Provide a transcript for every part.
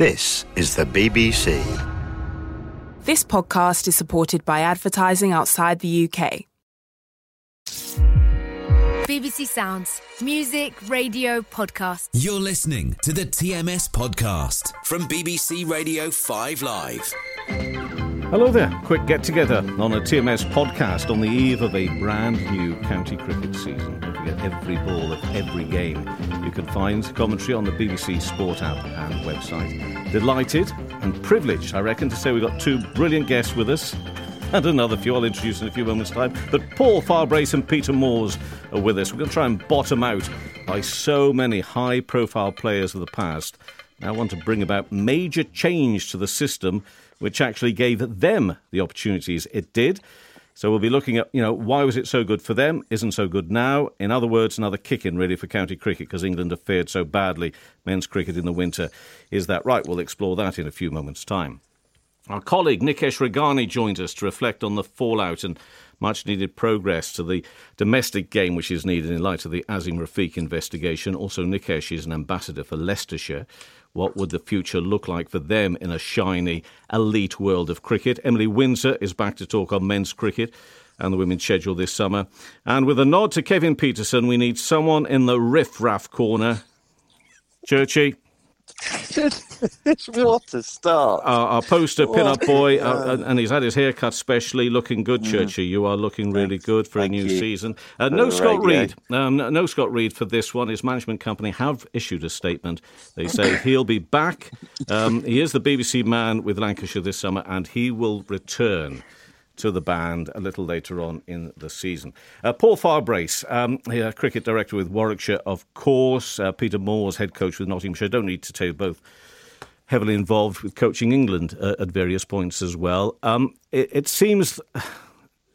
This is the BBC. This podcast is supported by advertising outside the UK. BBC Sounds. Music, radio, podcast. You're listening to the TMS podcast from BBC Radio 5 Live. Hello there. Quick get together on a TMS podcast on the eve of a brand new county cricket season. Don't every ball of every game. You can find commentary on the BBC Sport app and website. Delighted and privileged, I reckon, to say we've got two brilliant guests with us. And another few I'll introduce in a few moments' time. But Paul Farbrace and Peter Moores are with us. We're going to try and bottom out by so many high profile players of the past. Now want to bring about major change to the system which actually gave them the opportunities it did. So we'll be looking at, you know, why was it so good for them, isn't so good now. In other words, another kick in really for county cricket because England have fared so badly, men's cricket in the winter. Is that right? We'll explore that in a few moments' time. Our colleague Nikesh Rughani joins us to reflect on the fallout and much needed progress to the domestic game which is needed in light of the Azeem Rafiq investigation. Also, Nikesh is an ambassador for Leicestershire. What would the future look like for them in a shiny, elite world of cricket? Emily Windsor is back to talk on men's cricket and the women's schedule this summer. And with a nod to Kevin Pietersen, we need someone in the riff-raff corner. Churchy. What a start. Our, our poster pin-up boy, uh, and he's had his hair cut specially, looking good, Mm. Churchy. You are looking really good for a new you. season. Uh, no Scott Reed. Um, no, no Scott Reed for this one. His management company have issued a statement. They say he'll be back. Um, he is the BBC man with Lancashire this summer, and he will return to the band a little later on in the season. Uh, Paul Farbrace, um, cricket director with Warwickshire, of course. Uh, Peter Moores, head coach with Nottinghamshire. Don't need to tell you both heavily involved with coaching England uh, at various points as well. Um, it, it seems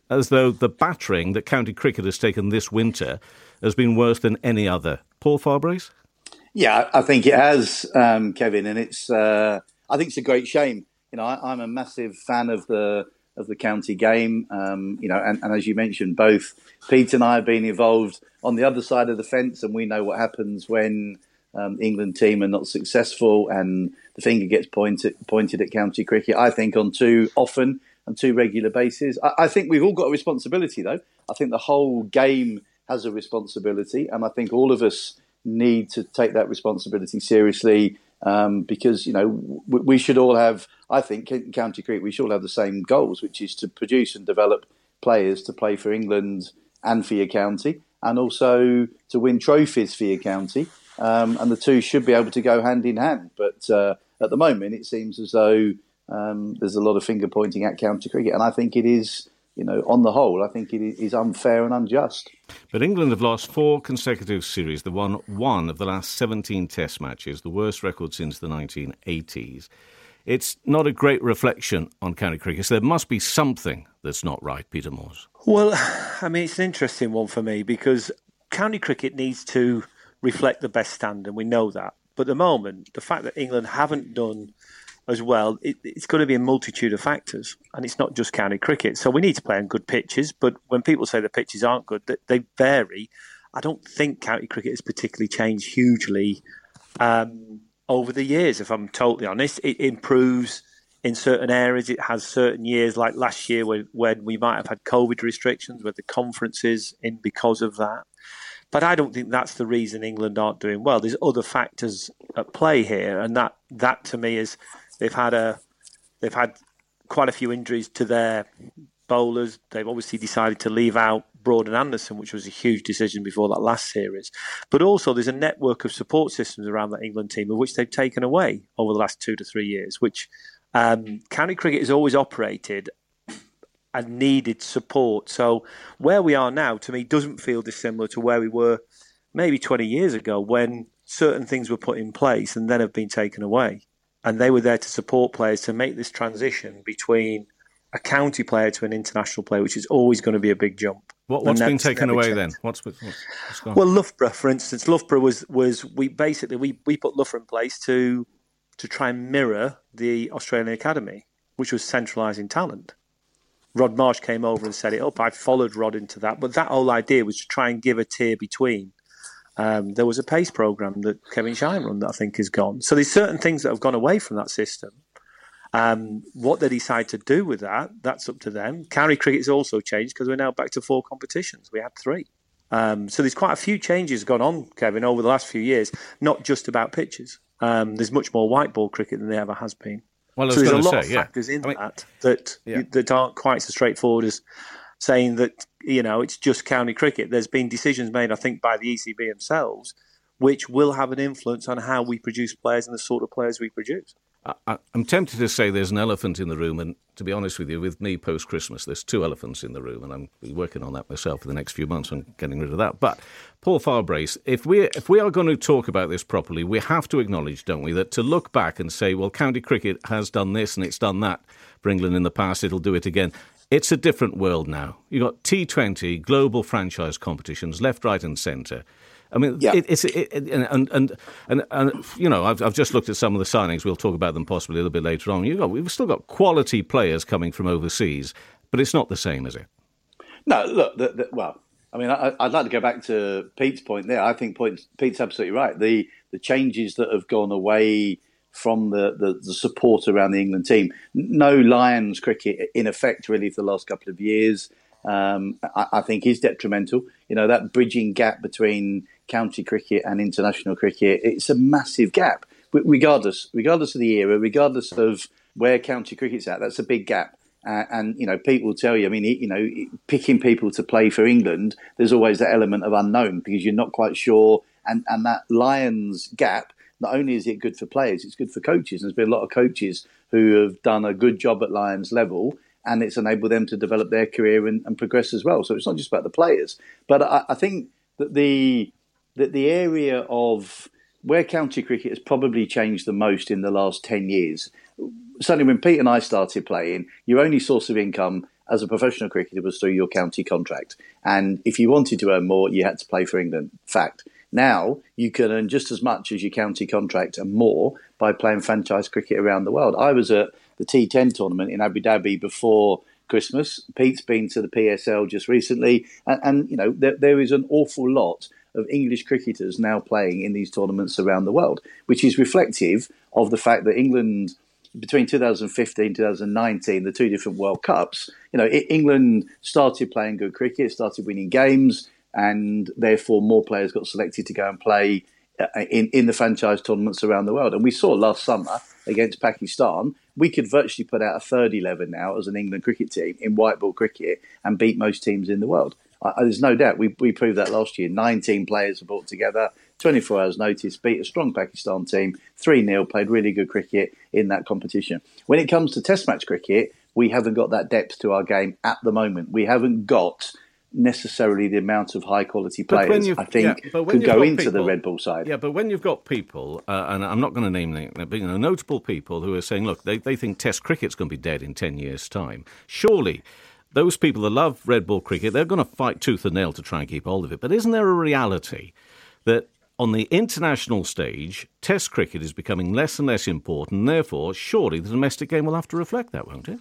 as though the battering that county cricket has taken this winter has been worse than any other. Paul Farbrace? Yeah, I think it has, um, Kevin, and it's. Uh, I think it's a great shame. You know, I, I'm a massive fan of the of the county game. Um, you know, and, and as you mentioned, both Pete and I have been involved on the other side of the fence, and we know what happens when um, England team are not successful and the finger gets pointed pointed at county cricket. I think on too often and too regular basis. I, I think we've all got a responsibility, though. I think the whole game has a responsibility, and I think all of us need to take that responsibility seriously um, because you know we, we should all have. I think in county cricket we should all have the same goals, which is to produce and develop players to play for England and for your county, and also to win trophies for your county. Um, and the two should be able to go hand in hand. But uh, at the moment, it seems as though um, there's a lot of finger pointing at county cricket, and I think it is. You know, on the whole, I think it is unfair and unjust. But England have lost four consecutive series. They won one of the last 17 Test matches, the worst record since the 1980s. It's not a great reflection on county cricket. So there must be something that's not right, Peter Moores. Well, I mean, it's an interesting one for me because county cricket needs to reflect the best standard. We know that. But at the moment, the fact that England haven't done as well, it, it's going to be a multitude of factors, and it's not just county cricket. So we need to play on good pitches. But when people say the pitches aren't good, they, they vary. I don't think county cricket has particularly changed hugely um, over the years. If I'm totally honest, it improves in certain areas. It has certain years, like last year, when, when we might have had COVID restrictions, with the conferences in because of that. But I don't think that's the reason England aren't doing well. There's other factors at play here, and that that to me is they've had a they've had quite a few injuries to their bowlers. They've obviously decided to leave out Broad and Anderson, which was a huge decision before that last series. But also, there's a network of support systems around that England team, of which they've taken away over the last two to three years. Which um, county cricket has always operated and needed support. So where we are now, to me, doesn't feel dissimilar to where we were maybe 20 years ago when certain things were put in place and then have been taken away. And they were there to support players to make this transition between a county player to an international player, which is always going to be a big jump. What, what's been taken away changed. then? What's, what's, what's gone? Well, Loughborough, for instance, Loughborough was was we basically we, we put Loughborough in place to to try and mirror the Australian Academy, which was centralising talent. Rod Marsh came over and set it up. I followed Rod into that, but that whole idea was to try and give a tier between Um, there was a pace program that Kevin Shine run that I think is gone. So there's certain things that have gone away from that system. Um, what they decide to do with that, that's up to them. County cricket's also changed because we're now back to four competitions. We had three. Um, so there's quite a few changes gone on, Kevin, over the last few years, not just about pitches. Um, there's much more white ball cricket than there ever has been. Well, so there's a lot say, of yeah. factors in I mean, that that Yeah. that aren't quite so straightforward as saying that you know it's just county cricket. There's been decisions made, I think, by the ECB themselves, which will have an influence on how we produce players and the sort of players we produce. I, I'm tempted to say there's an elephant in the room, and to be honest with you, with me post Christmas, there's two elephants in the room, and I'm working on that myself for the next few months on getting rid of that. But Paul Farbrace, if we if we are going to talk about this properly, we have to acknowledge, don't we, that to look back and say, well, county cricket has done this and it's done that for England in the past, it'll do it again. It's a different world now. You've got T20, global franchise competitions, left, right, and centre. I mean, Yeah. it, it's it, it- and, and and and you know, I've, I've just looked at some of the signings. We'll talk about them possibly a little bit later on. You got we've still got quality players coming from overseas, but it's not the same, is it? No, look, the, the, well, I mean, I, I'd like to go back to Pete's point there. I think point, Pete's absolutely right. The the changes that have gone away from the, the, the support around the England team, no Lions cricket in effect really for the last couple of years, um, I, I think is detrimental. You know, that bridging gap between county cricket and international cricket, it's a massive gap. Regardless, regardless of the era, regardless of where county cricket's at, that's a big gap. Uh, and you know, Pete will tell you. I mean, you know, picking people to play for England, there's always that element of unknown because you're not quite sure. And and that Lions gap, not only is it good for players, it's good for coaches. There's been a lot of coaches who have done a good job at Lions level, and it's enabled them to develop their career and, and progress as well. So it's not just about the players, but I, I think that the that the area of where county cricket has probably changed the most in the last 10 years. Certainly, when Pete and I started playing, your only source of income as a professional cricketer was through your county contract. And if you wanted to earn more, you had to play for England. Fact. Now, you can earn just as much as your county contract and more by playing franchise cricket around the world. I was at the T10 tournament in Abu Dhabi before Christmas. Pete's been to the PSL just recently. And, and you know, there, there is an awful lot of English cricketers now playing in these tournaments around the world, which is reflective of the fact that England, between 2015 and 2019, the two different World Cups, you know, England started playing good cricket, started winning games, and therefore more players got selected to go and play uh, in, in the franchise tournaments around the world. And we saw last summer against Pakistan, we could virtually put out a third 11 now as an England cricket team in white ball cricket and beat most teams in the world. I, there's no doubt we, we proved that last year. 19 players were brought together, 24 hours notice, beat a strong Pakistan team, 3 0, played really good cricket in that competition. When it comes to Test match cricket, we haven't got that depth to our game at the moment. We haven't got necessarily the amount of high quality players I think yeah, could go into the red ball side. Yeah, but when you've got people, uh, and I'm not going to name them, but you know, notable people who are saying, look, they, they think Test cricket's going to be dead in 10 years' time. Surely those people that love red ball cricket, they're going to fight tooth and nail to try and keep hold of it. But isn't there a reality that on the international stage, Test cricket is becoming less and less important, and therefore, surely the domestic game will have to reflect that, won't it?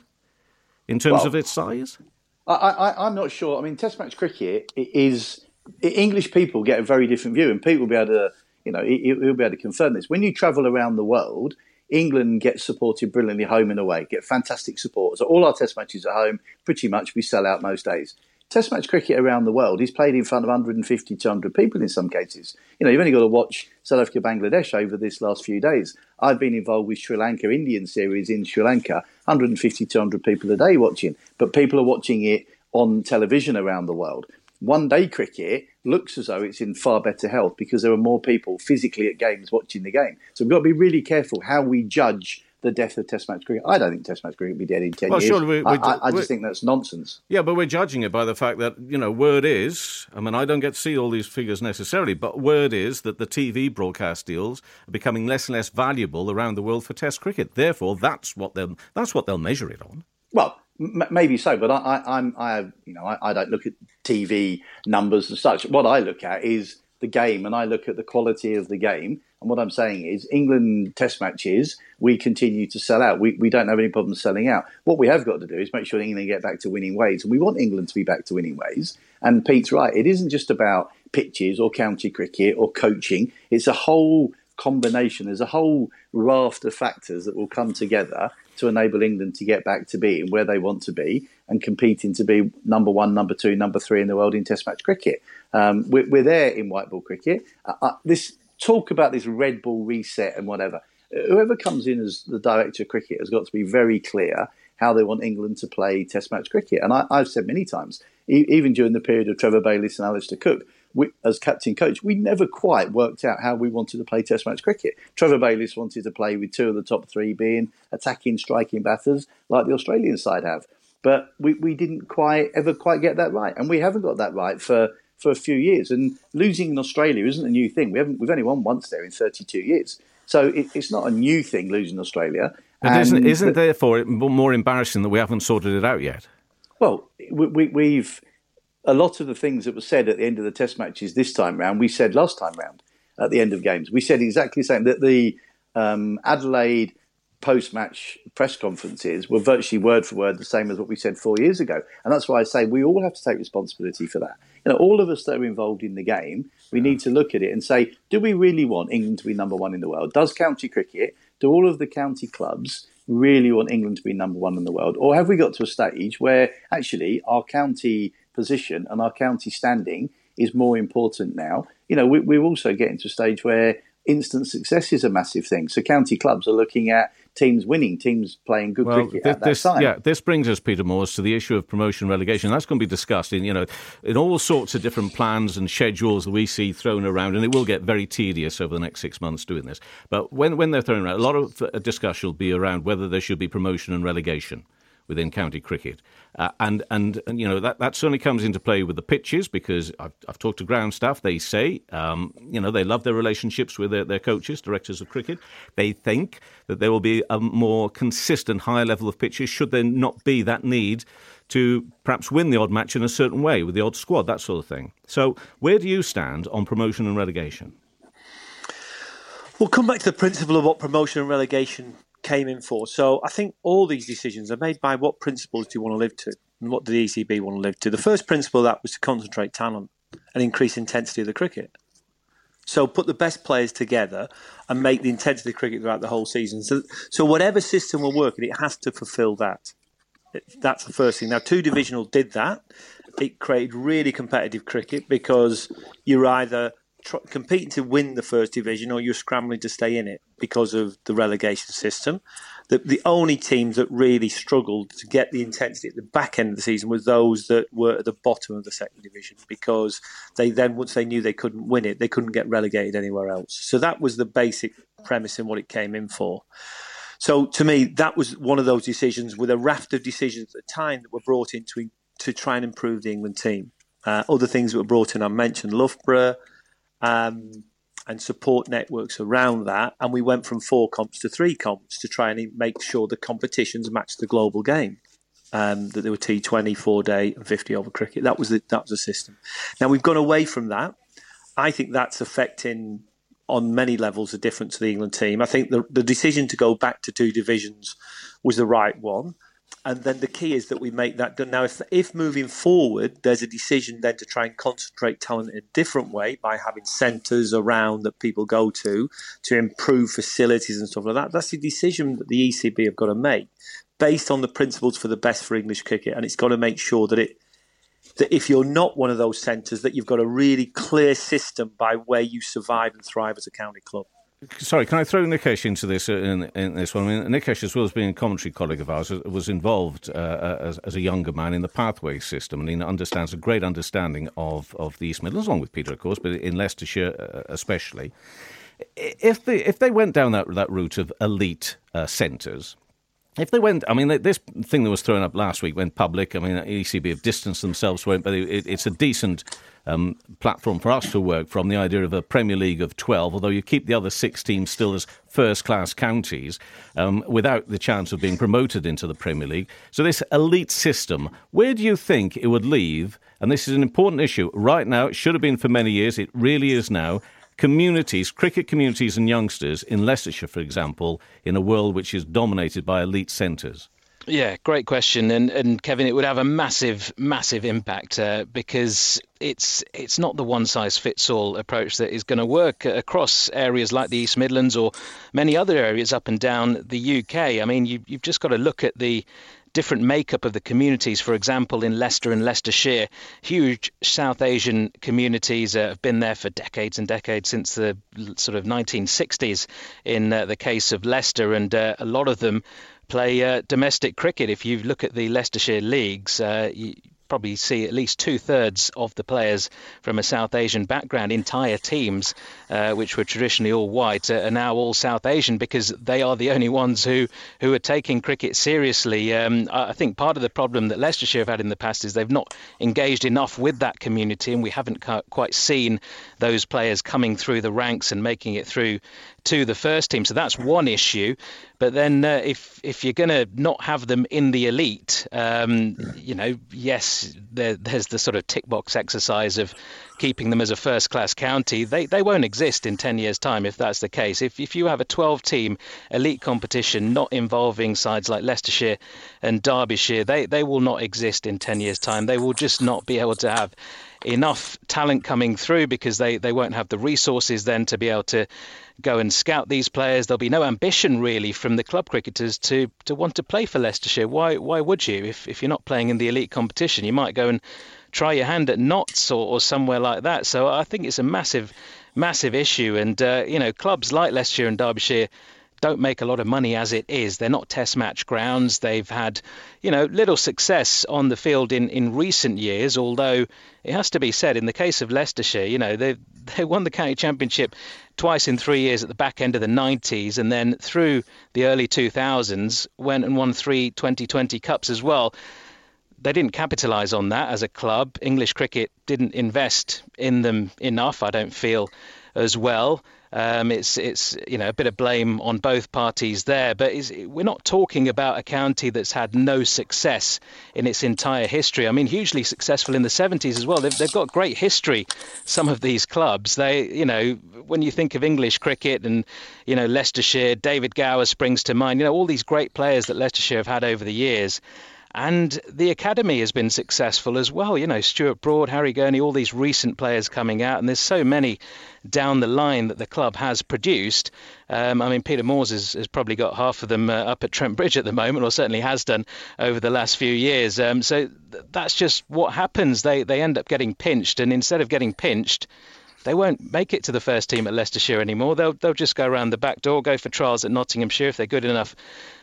In terms Well- of its size? I, I'm not sure. I mean, Test match cricket is English people get a very different view, and Pete will be able to, you know, he- he'll be able to confirm this. When you travel around the world, England gets supported brilliantly home and away, get fantastic support. So all our Test matches at home, pretty much we sell out most days. Test match cricket around the world is played in front of 150, 200 people in some cases. You know, you've only got to watch South Africa, Bangladesh over this last few days. I've been involved with Sri Lanka Indian series in Sri Lanka, 150, 200 people a day watching, but people are watching it on television around the world. One day cricket looks as though it's in far better health because there are more people physically at games watching the game. So we've got to be really careful how we judge the death of Test match cricket. I don't think Test match cricket will be dead in 10 Well, years. we- we I, I, I just think that's nonsense. Yeah, but we're judging it by the fact that, you know, word is, I mean, I don't get to see all these figures necessarily, but word is that the TV broadcast deals are becoming less and less valuable around the world for Test cricket. Therefore, that's what they'll, that's what they'll measure it on. Well, maybe so, but I, I, I'm, I, you know, I, I don't look at TV numbers and such. What I look at is the game, and I look at the quality of the game. And what I'm saying is, England Test matches, we continue to sell out. We, we don't have any problem selling out. What we have got to do is make sure England get back to winning ways, and we want England to be back to winning ways. And Pete's right; it isn't just about pitches or county cricket or coaching. It's a whole combination. There's a whole raft of factors that will come together to enable England to get back to being where they want to be and competing to be number one, number two, number three in the world in Test match cricket. Um, we're, we're, there in white ball cricket. Uh, uh, this talk about this red ball reset and whatever. Whoever comes in as the director of cricket has got to be very clear how they want England to play Test match cricket. And I, have said many times, e- even during the period of Trevor Bayliss and Alastair Cook, we, as captain coach, we never quite worked out how we wanted to play Test match cricket. Trevor Bayliss wanted to play with two of the top three being attacking, striking batters like the Australian side have, but we, we didn't quite ever quite get that right, and we haven't got that right for for a few years. And losing in Australia isn't a new thing. We haven't we've only won once there in 32 years, so it, it's not a new thing losing Australia. But isn't isn't but, therefore more embarrassing that we haven't sorted it out yet? Well, we, we, we've a lot of the things that were said at the end of the test matches this time round, we said last time round at the end of games. We said exactly the same that the um, Adelaide post match press conferences were virtually word for word the same as what we said four years ago. And that's why I say we all have to take responsibility for that. You know, all of us that are involved in the game, we need to look at it and say, do we really want England to be number one in the world? Does county cricket, do all of the county clubs really want England to be number one in the world? Or have we got to a stage where actually our county position and our county standing is more important now. You know, we, we're also getting to a stage where instant success is a massive thing. So county clubs are looking at teams winning, teams playing good well, cricket this, at that time. Yeah, this brings us, Peter Moores, to the issue of promotion and relegation. That's going to be discussed in, you know, in all sorts of different plans and schedules that we see thrown around, and it will get very tedious over the next six months doing this. But when, when they're thrown around, a lot of uh, discussion will be around whether there should be promotion and relegation within county cricket. Uh, and, and, and, you know, that, that certainly comes into play with the pitches because I've, I've talked to ground staff. They say, um, you know, they love their relationships with their, their coaches, directors of cricket. They think that there will be a more consistent, higher level of pitches should there not be that need to perhaps win the odd match in a certain way with the odd squad, that sort of thing. So, where do you stand on promotion and relegation? We'll come back to the principle of what promotion and relegation came in for. So I think all these decisions are made by what principles do you want to live to and what do the ECB want to live to. The first principle that was to concentrate talent and increase intensity of the cricket. So put the best players together and make the intensity of cricket throughout the whole season. So, so whatever system we're working, it has to fulfil that. That's the first thing. Now, two divisional did that. It created really competitive cricket because you're either tr- competing to win the first division or you're scrambling to stay in it because of the relegation system. The, the only teams that really struggled to get the intensity at the back end of the season were those that were at the bottom of the second division because they then, once they knew they couldn't win it, they couldn't get relegated anywhere else. So that was the basic premise in what it came in for. So to me, that was one of those decisions with a raft of decisions at the time that were brought in to, to try and improve the England team. Uh, other things that were brought in, I mentioned Loughborough, um, and support networks around that. And we went from four comps to three comps to try and make sure the competitions matched the global game. Um, that there were T20, four day, and 50 over cricket. That was the, that was the system. Now we've gone away from that. I think that's affecting on many levels the difference to the England team. I think the, the decision to go back to two divisions was the right one and then the key is that we make that done. Now, if, if moving forward, there's a decision then to try and concentrate talent in a different way by having centres around that people go to to improve facilities and stuff like that, that's a decision that the ECB have got to make based on the principles for the best for English cricket. And it's got to make sure that it that if you're not one of those centres, that you've got a really clear system by where you survive and thrive as a county club. Sorry, can I throw Nikesh into this uh, in, in, this one? I mean, Nikesh, as well as being a commentary colleague of ours, was involved uh, uh, as, as, a younger man in the pathway system, and he understands a great understanding of, of the East Midlands, along with Peter, of course, but in Leicestershire uh, especially. If they if they went down that that route of elite uh, centres, if they went, I mean, this thing that was thrown up last week went public. I mean, ECB have distanced themselves from it, but it, it's a decent um, platform for us to work from. The idea of a Premier League of 12, although you keep the other six teams still as first class counties um, without the chance of being promoted into the Premier League. So, this elite system, where do you think it would leave? And this is an important issue right now. It should have been for many years. It really is now communities, cricket communities and youngsters in Leicestershire, for example, in a world which is dominated by elite centres? Yeah, great question. And, and Kevin, it would have a massive, massive impact uh, because it's it's not the one size fits all approach that is going to work across areas like the East Midlands or many other areas up and down the UK. I mean, you, you've just got to look at the different makeup of the communities. For example, in Leicester and Leicestershire, huge South Asian communities uh, have been there for decades and decades since the sort of 1960s. In uh, the case of Leicester, and uh, a lot of them play uh, domestic cricket. If you look at the Leicestershire leagues, uh, you, probably see at least two thirds of the players from a South Asian background. Entire teams, uh, which were traditionally all white, are now all South Asian because they are the only ones who, who are taking cricket seriously. Um, I think part of the problem that Leicestershire have had in the past is they've not engaged enough with that community, and we haven't quite seen those players coming through the ranks and making it through to the first team. So that's one issue. But then, uh, if if you're going to not have them in the elite, um, you know, yes, there, there's the sort of tick box exercise of keeping them as a first class county. They they won't exist in ten years' time if that's the case. If if you have a 12 team elite competition not involving sides like Leicestershire and Derbyshire, they they will not exist in ten years' time. They will just not be able to have enough talent coming through because they, they won't have the resources then to be able to go and scout these players. There'll be no ambition really from the club cricketers to, to want to play for Leicestershire. Why why would you? If if you're not playing in the elite competition, you might go and try your hand at Notts or, or somewhere like that. So I think it's a massive massive issue. And uh, you know, clubs like Leicestershire and Derbyshire don't make a lot of money as it is. They're not test match grounds. They've had, you know, little success on the field in, in recent years, although it has to be said, in the case of Leicestershire, you know, they they won the county championship twice in three years at the back end of the 90s and then through the early 2000s went and won three 2020 cups as well. They didn't capitalise on that as a club. English cricket didn't invest in them enough, I don't feel, as well. Um, it's it's you know a bit of blame on both parties there, but we're not talking about a county that's had no success in its entire history. I mean, hugely successful in the 70s as well. They've, they've got great history. Some of these clubs, they you know when you think of English cricket and you know Leicestershire, David Gower springs to mind. You know all these great players that Leicestershire have had over the years. And the academy has been successful as well. You know, Stuart Broad, Harry Gurney, all these recent players coming out, and there's so many down the line that the club has produced. Um, I mean, Peter Moores has, has, probably got half of them uh, up at Trent Bridge at the moment, or certainly has done over the last few years. Um, so th- that's just what happens. They they end up getting pinched, and instead of getting pinched, they won't make it to the first team at Leicestershire anymore. They'll they'll just go around the back door, go for trials at Nottinghamshire if they're good enough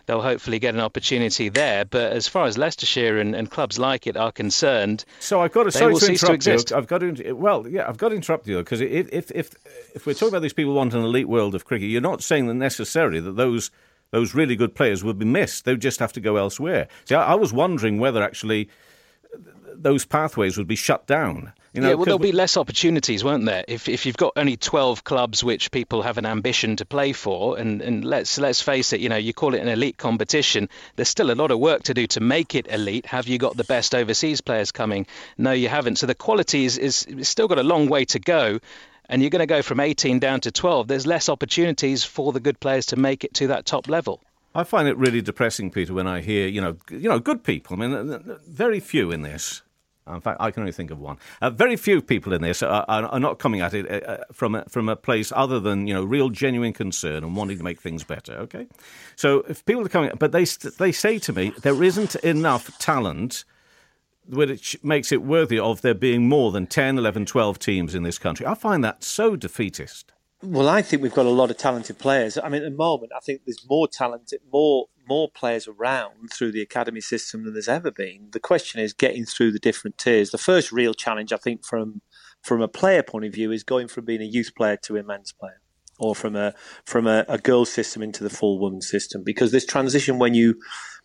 they'll hopefully get an opportunity there. But as far as Leicestershire and, and clubs like it are concerned, so I've got to, sorry to interrupt to you. I've got to well, yeah, I've got to interrupt you because if if if if we're talking about these people want an elite world of cricket, you're not saying that necessarily that those those really good players would be missed. They would just have to go elsewhere. See, I, I was wondering whether actually those pathways would be shut down. You know, yeah, well, there'll be less opportunities, won't there? If if you've got only 12 clubs which people have an ambition to play for, and, and let's let's face it, you know, you call it an elite competition. There's still a lot of work to do to make it elite. Have you got the best overseas players coming? No, you haven't. So the quality is, is still got a long way to go. And you're going to go from 18 down to 12. There's less opportunities for the good players to make it to that top level. I find it really depressing, Peter, when I hear you know you know good people. I mean, very few in this in fact, I can only think of one. Uh, very few people in this are, are, not coming at it uh, uh, from a, from a place other than you know real genuine concern and wanting to make things better. Okay, so if people are coming, but they they say to me there isn't enough talent which makes it worthy of there being more than 10, 11, 12 teams in this country. I find that so defeatist. Well, I think we've got a lot of talented players. I mean, at the moment, I think there's more talented, more more players around through the academy system than there's ever been. The question is getting through the different tiers. The first real challenge, I think, from from a player point of view, is going from being a youth player to a men's player, or from a from a, a girls system into the full women's system. Because this transition, when you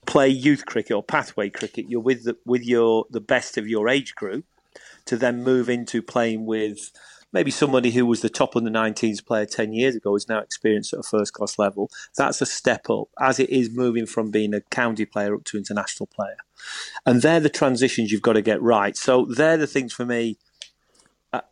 play youth cricket or pathway cricket, you're with the, with your the best of your age group, to then move into playing with maybe somebody who was the top under 19s player 10 years ago is now experienced at a first class level. That's a step up as it is moving from being a county player up to international player. And they're the transitions you've got to get right. So they're the things for me.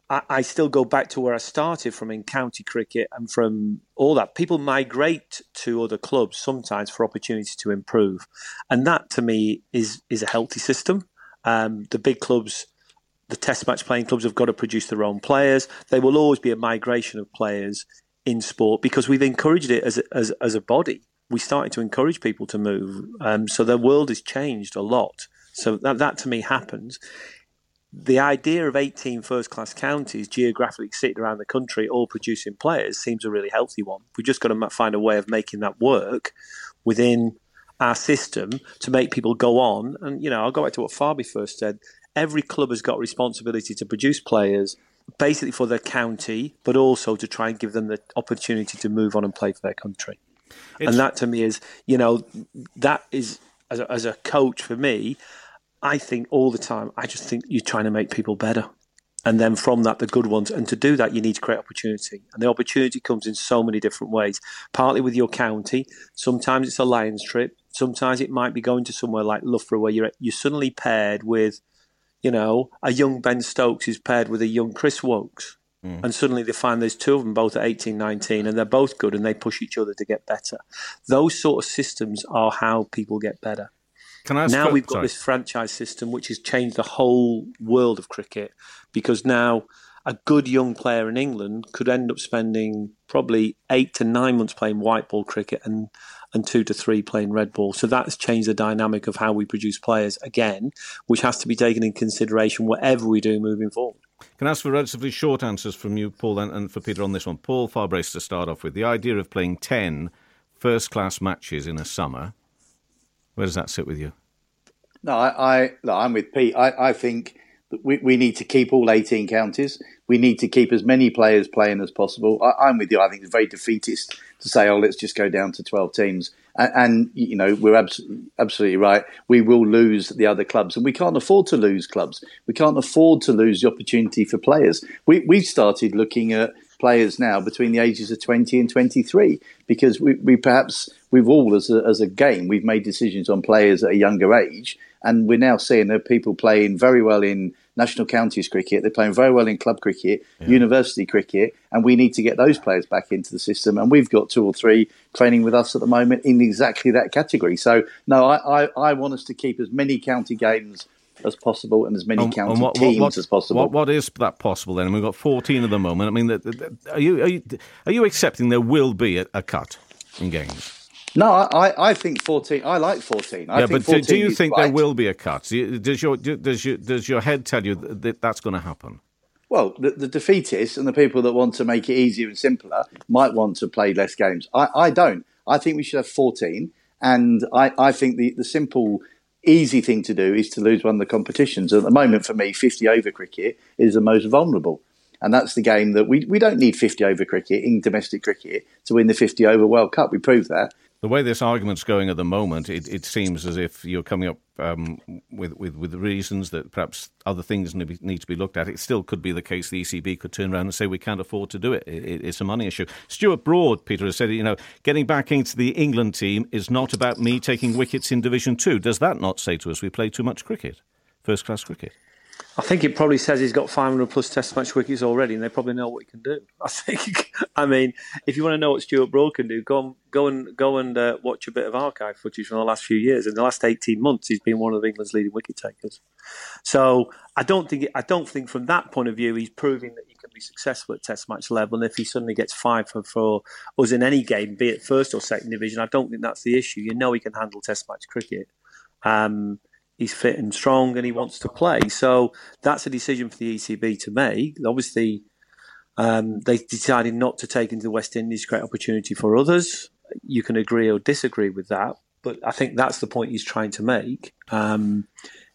I, still go back to where I started from in county cricket and from all that. People migrate to other clubs sometimes for opportunity to improve. And that to me is, is a healthy system. Um, the big clubs the test match playing clubs have got to produce their own players. There will always be a migration of players in sport because we've encouraged it as a, as, as a body. We started to encourage people to move. Um, so the world has changed a lot. So that, that to me happens. The idea of 18 first class counties geographically sitting around the country all producing players seems a really healthy one. We've just got to find a way of making that work within our system to make people go on. And, you know, I'll go back to what Fabi first said. Every club has got responsibility to produce players basically for their county, but also to try and give them the opportunity to move on and play for their country. It's... And that to me is, you know, that is, as a, as a coach for me, I think all the time, I just think you're trying to make people better. And then from that, the good ones. And to do that, you need to create opportunity. And the opportunity comes in so many different ways. Partly with your county. Sometimes it's a Lions trip. Sometimes it might be going to somewhere like Loughborough where you're, you're suddenly paired with – you know, a young Ben Stokes is paired with a young Chris Woakes. Mm. And suddenly they find there's two of them both at 18, 19, and they're both good and they push each other to get better. Those sort of systems are how people get better. Can I now we've got sorry. this franchise system which has changed the whole world of cricket because now a good young player in England could end up spending probably eight to nine months playing white ball cricket and and two to three playing red ball. So that's changed the dynamic of how we produce players again, which has to be taken in consideration whatever we do moving forward. Can I ask for relatively short answers from you, Paul, and, and for Peter on this one? Paul Farbrace to start off with. The idea of playing 10 first class matches in a summer, where does that sit with you? No, I, I no, I'm with Pete. I, I think we, we need to keep all 18 counties. We need to keep as many players playing as possible. I, am with you. I think it's very defeatist to say, oh, let's just go down to 12 teams. And, and you know, we're abs- absolutely right. We will lose the other clubs, and we can't afford to lose clubs. We can't afford to lose the opportunity for players. We, we've started looking at players now between the ages of 20 and 23 because we, we perhaps we've all as a, as a game we've made decisions on players at a younger age and we're now seeing that people playing very well in national counties cricket. They're playing very well in club cricket, yeah. university cricket, and we need to get those players back into the system. And we've got two or three training with us at the moment in exactly that category. So, no, I, I, I want us to keep as many county games as possible and as many county and what, teams what, as possible. What, what is that possible then? we've got 14 at the moment. I mean, are, you, are, you, are you accepting there will be a, a cut in games? No, I, I think 14. I like 14. I yeah, but do, do, you think right. there will be a cut? Does your, does, your, does your head tell you that that's going to happen? Well, the, the, defeatists and the people that want to make it easier and simpler might want to play less games. I, I don't. I think we should have 14. And I, I think the, the simple, easy thing to do is to lose one of the competitions. At the moment, for me, 50 over cricket is the most vulnerable. And that's the game that we, we don't need 50 over cricket in domestic cricket to win the 50 over World Cup. We proved that the way this argument's going at the moment, it, it seems as if you're coming up um, with, with, with reasons that perhaps other things need to be looked at. It still could be the case the ECB could turn around and say we can't afford to do it. it it's a money issue. Stuart Broad, Peter, has said, you know, getting back into the England team is not about me taking wickets in Division Two. Does that not say to us we play too much cricket, first class cricket? I think it probably says he's got 500 plus Test match wickets already, and they probably know what he can do. I think. I mean, if you want to know what Stuart Broad can do, go and go and go and uh, watch a bit of archive footage from the last few years. In the last 18 months, he's been one of England's leading wicket takers. So I don't think I don't think from that point of view he's proving that he can be successful at Test match level. And if he suddenly gets five for, for us in any game, be it first or second division, I don't think that's the issue. You know he can handle Test match cricket. Um, he's fit and strong and he wants to play. So that's a decision for the ECB to make. Obviously, um, they decided not to take into the West Indies great opportunity for others. You can agree or disagree with that, but I think that's the point he's trying to make. Um,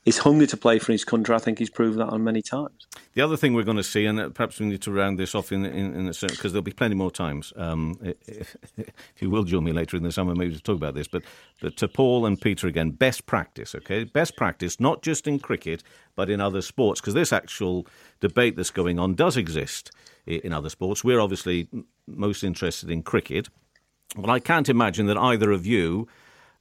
he's hungry to play for his country. I think he's proven that on many times. The other thing we're going to see, and perhaps we need to round this off in in, in because there'll be plenty more times. Um, if, if, you will join me later in the summer, maybe to talk about this. But but to Paul and Peter again, best practice, okay, best practice, not just in cricket but in other sports, because this actual debate that's going on does exist in other sports. We're obviously most interested in cricket, but I can't imagine that either of you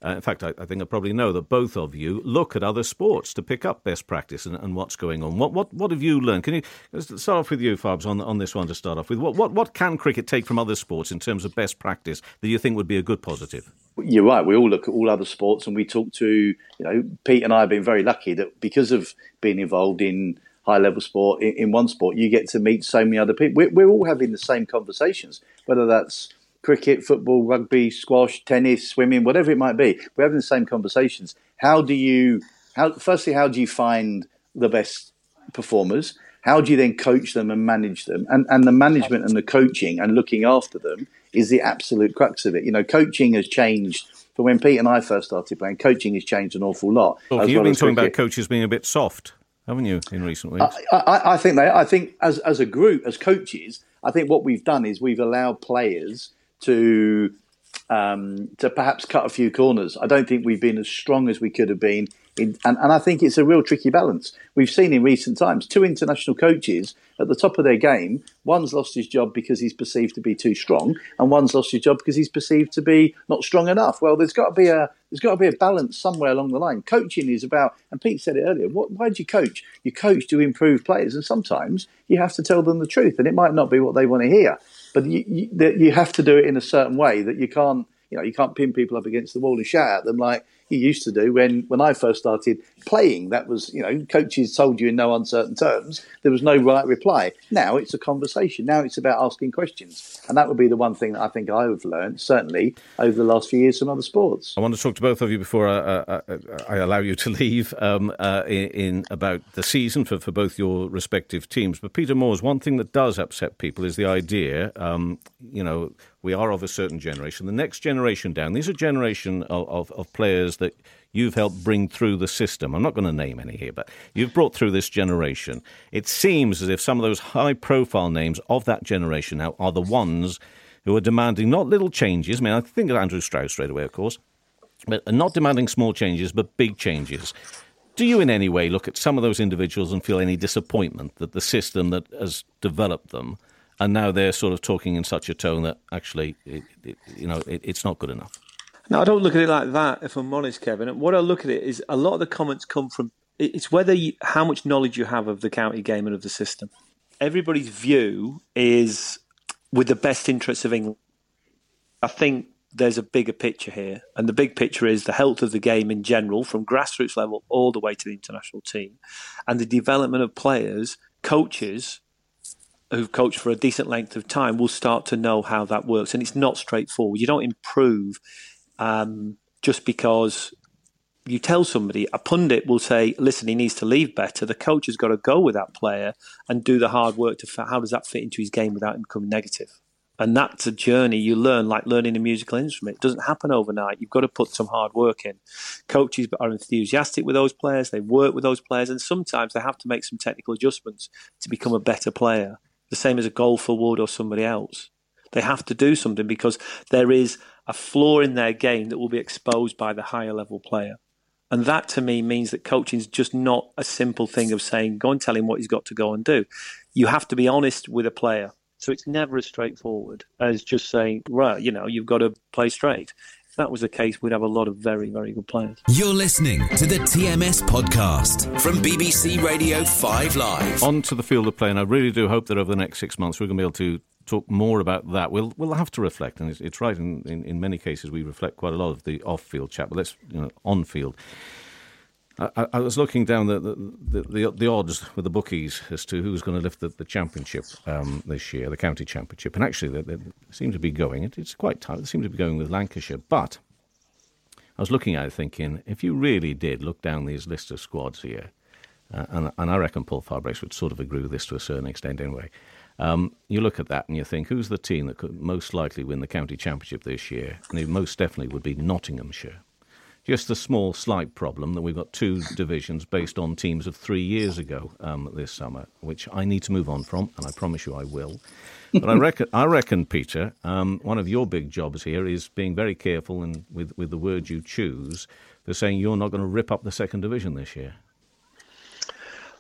uh, in fact, I, I, think I probably know that both of you look at other sports to pick up best practice and, and, what's going on. What, what, what have you learned? Can you start off with you, Fabs, on, on this one to start off with? What, what, what can cricket take from other sports in terms of best practice that you think would be a good positive? You're right. We all look at all other sports and we talk to, you know, Pete and I have been very lucky that because of being involved in high level sport in, in, one sport, you get to meet so many other people. We're, we're all having the same conversations, whether that's cricket, football, rugby, squash, tennis, swimming, whatever it might be. We're having the same conversations. How do you, how, firstly, how do you find the best performers? How do you then coach them and manage them? And, and the management and the coaching and looking after them is the absolute crux of it. You know, coaching has changed from when Pete and I first started playing. Coaching has changed an awful lot. Well, you've well been talking cricket. about coaches being a bit soft, haven't you, in recent weeks? I, I, I think they. I think as as a group, as coaches, I think what we've done is we've allowed players to um, to perhaps cut a few corners. I don't think we've been as strong as we could have been in, and, and I think it's a real tricky balance. We've seen in recent times two international coaches at the top of their game. One's lost his job because he's perceived to be too strong, and one's lost his job because he's perceived to be not strong enough. Well, there's got to be a there's got to be a balance somewhere along the line. Coaching is about, and Pete said it earlier. What, why do you coach? You coach to improve players, and sometimes you have to tell them the truth, and it might not be what they want to hear, but you, you, you have to do it in a certain way that you can't you know, you can't pin people up against the wall and shout at them like you used to do when, when I first started playing. That was, you know, coaches told you in no uncertain terms. There was no right reply. Now it's a conversation. Now it's about asking questions. And that would be the one thing that I think I've learned, certainly over the last few years from other sports. I want to talk to both of you before I, I, I allow you to leave um, uh, in, in, about the season for, for both your respective teams. But Peter Moores, one thing that does upset people is the idea, um, you know, we are of a certain generation. The next generation down, these are generation of, of, of, players that you've helped bring through the system. I'm not going to name any here, but you've brought through this generation. It seems as if some of those high profile names of that generation now are the ones who are demanding not little changes. I mean, I think of Andrew Strauss straight away, of course, but not demanding small changes, but big changes. Do you in any way look at some of those individuals and feel any disappointment that the system that has developed them and now they're sort of talking in such a tone that actually, it, it, you know, it, it's not good enough. No, I don't look at it like that. If I'm honest, Kevin, what I look at it is a lot of the comments come from it's whether you, how much knowledge you have of the county game and of the system. Everybody's view is with the best interests of England. I think there's a bigger picture here, and the big picture is the health of the game in general, from grassroots level all the way to the international team, and the development of players, coaches, who've coached for a decent length of time will start to know how that works. And it's not straightforward. You don't improve um, just because you tell somebody. A pundit will say, "Listen, he needs to leave better." The coach has got to go with that player and do the hard work to how does that fit into his game without him becoming negative. And that's a journey you learn, like learning a musical instrument. It doesn't happen overnight. You've got to put some hard work in. Coaches are enthusiastic with those players. They work with those players, and sometimes they have to make some technical adjustments to become a better player the same as a golfer would or somebody else. They have to do something because there is a flaw in their game that will be exposed by the higher level player. And that to me means that coaching is just not a simple thing of saying, go and tell him what he's got to go and do. You have to be honest with a player. So it's never as straightforward as just saying, right, you know, you've got to play straight that was the case, we'd have a lot of very, very good players. You're listening to the TMS podcast from BBC Radio 5 Live. On to the field of play, and I really do hope that over the next six months we're going to be able to talk more about that. We'll we'll have to reflect, and it's, it's right. In, in, in many cases, we reflect quite a lot of the off-field chat, but let's you know on field. I, I, was looking down the the, the the, odds with the bookies as to who's going to lift the, the championship um, this year, the county championship, and actually they, they seem to be going. It, it's quite tight. They seem to be going with Lancashire, but I was looking at it thinking, if you really did look down these list of squads here, uh, and, and I reckon Paul Farbrace would sort of agree with this to a certain extent anyway. Um, you look at that and you think, who's the team that could most likely win the county championship this year? And it most definitely would be Nottinghamshire. Just a small, slight problem that we've got two divisions based on teams of three years ago um, this summer, which I need to move on from, and I promise you I will. But I reckon, I reckon, Peter, um, one of your big jobs here is being very careful and with, with the words you choose. They're saying you're not going to rip up the second division this year.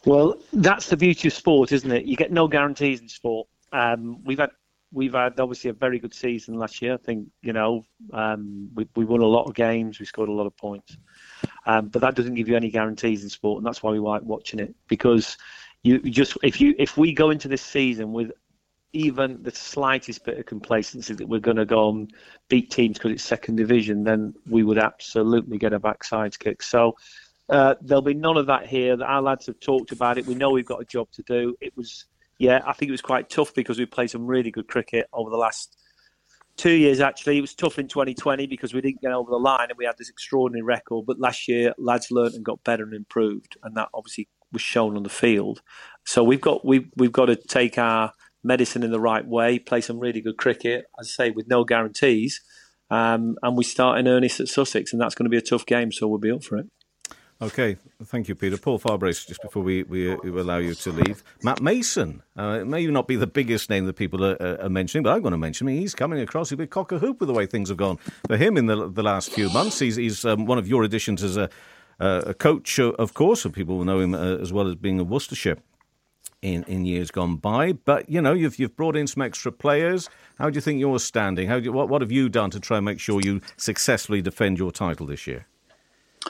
Well, that's the beauty of sport, isn't it? You get no guarantees in sport. Um, we've had we've had obviously a very good season last year. I think you know um, we we won a lot of games, we scored a lot of points, um, but that doesn't give you any guarantees in sport, and that's why we like watching it because you just if you if we go into this season with even the slightest bit of complacency that we're going to go and beat teams because it's second division, then we would absolutely get a backside kick. So Uh, there'll be none of that here. Our lads have talked about it. We know we've got a job to do. It was, yeah, I think it was quite tough because we played some really good cricket over the last two years. Actually, it was tough in 2020 because we didn't get over the line and we had this extraordinary record. But last year, lads learned and got better and improved, and that obviously was shown on the field. So we've got we we've got to take our medicine in the right way, play some really good cricket, as I say, with no guarantees. Um, and we start in earnest at Sussex, and that's going to be a tough game, so we'll be up for it. Okay, thank you, Peter. Paul Farbrace, just before we, we, we allow you to leave. Matt Mason, uh, it may not be the biggest name that people are, are, mentioning, but I'm going to mention him. He's coming across a bit cock a hoop with the way things have gone for him in the, the last few months. He's, he's um, one of your additions as a, uh, a coach, of course, and people will know him uh, as well as being a Worcestershire in, in years gone by. But you know, you've you've brought in some extra players. How do you think you're standing? How do you, what what have you done to try and make sure you successfully defend your title this year?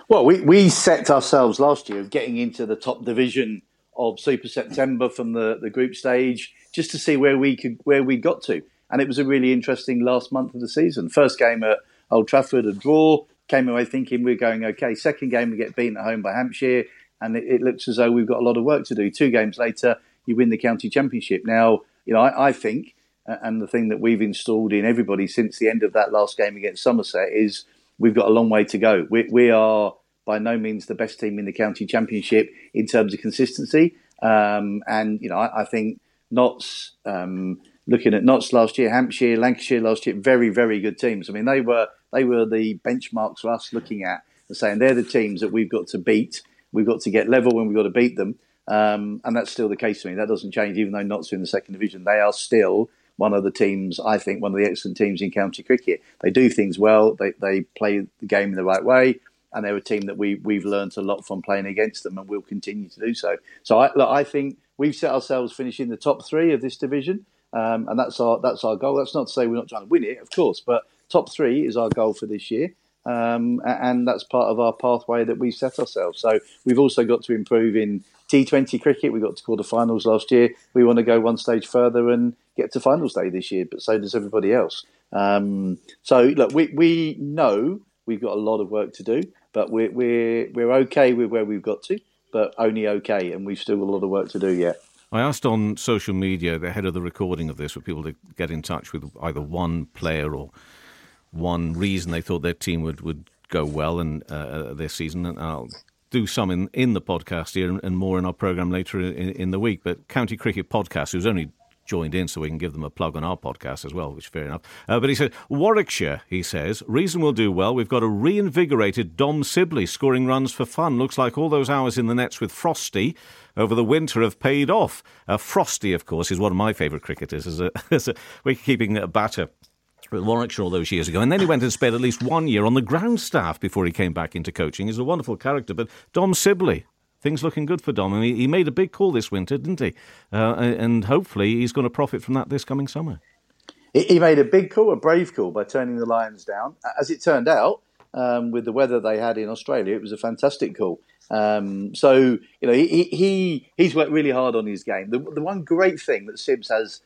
Well, we, we set ourselves last year of getting into the top division of Super September from the, the group stage, just to see where we could where we got to. And it was a really interesting last month of the season. First game at Old Trafford, a draw. Came away thinking we're going okay. Second game, we get beaten at home by Hampshire and it, it, looks as though we've got a lot of work to do. Two games later, you win the county championship. Now, you know, I, I think, and the thing that we've installed in everybody since the end of that last game against Somerset is we've got a long way to go. We, we are by no means the best team in the county championship in terms of consistency, um, and you know, I, I think Notts. Um, looking at Notts last year, Hampshire, Lancashire last year, very, very good teams. I mean, they were they were the benchmarks for us looking at and saying they're the teams that we've got to beat We've got to get level when we've got to beat them. Um, and that's still the case for me. That doesn't change, even though Notts are in the second division. They are still one of the teams, I think, one of the excellent teams in county cricket. They do things well. They, they play the game in the right way. And they're a team that we, we've learned a lot from playing against them and we'll continue to do so. So I, look, I think we've set ourselves finishing the top three of this division. Um, and that's our, that's our goal. That's not to say we're not trying to win it, of course, but top three is our goal for this year. Um, and that's part of our pathway that we've set ourselves. So we've also got to improve in T20 cricket. We got to quarter-finals last year. We want to go one stage further and get to finals day this year, but so does everybody else. Um, so look, we, we know we've got a lot of work to do, but we're, we're, we're okay with where we've got to, but only okay, and we've still got a lot of work to do yet. I asked on social media, the head of the recording of this, for people to get in touch with either one player or one reason they thought their team would, would go well in uh, this season. And I'll do some in, in the podcast here and more in our programme later in, in the week. But County Cricket Podcast, who's only joined in so we can give them a plug on our podcast as well, which is fair enough. Uh, but he said, Warwickshire, he says, reason will do well. We've got a reinvigorated Dom Sibley scoring runs for fun. Looks like all those hours in the nets with Frosty over the winter have paid off. Uh, Frosty, of course, is one of my favourite cricketers as a, as a wicket-keeping batter at Warwickshire all those years ago. And then he went and spent at least one year on the ground staff before he came back into coaching. He's a wonderful character. But Dom Sibley, things looking good for Dom. I mean, he made a big call this winter, didn't he? Uh, and hopefully he's going to profit from that this coming summer. He made a big call, a brave call, by turning the Lions down. As it turned out, um, with the weather they had in Australia, it was a fantastic call. Um, so you know he, he he's worked really hard on his game. The, the one great thing that Sibs has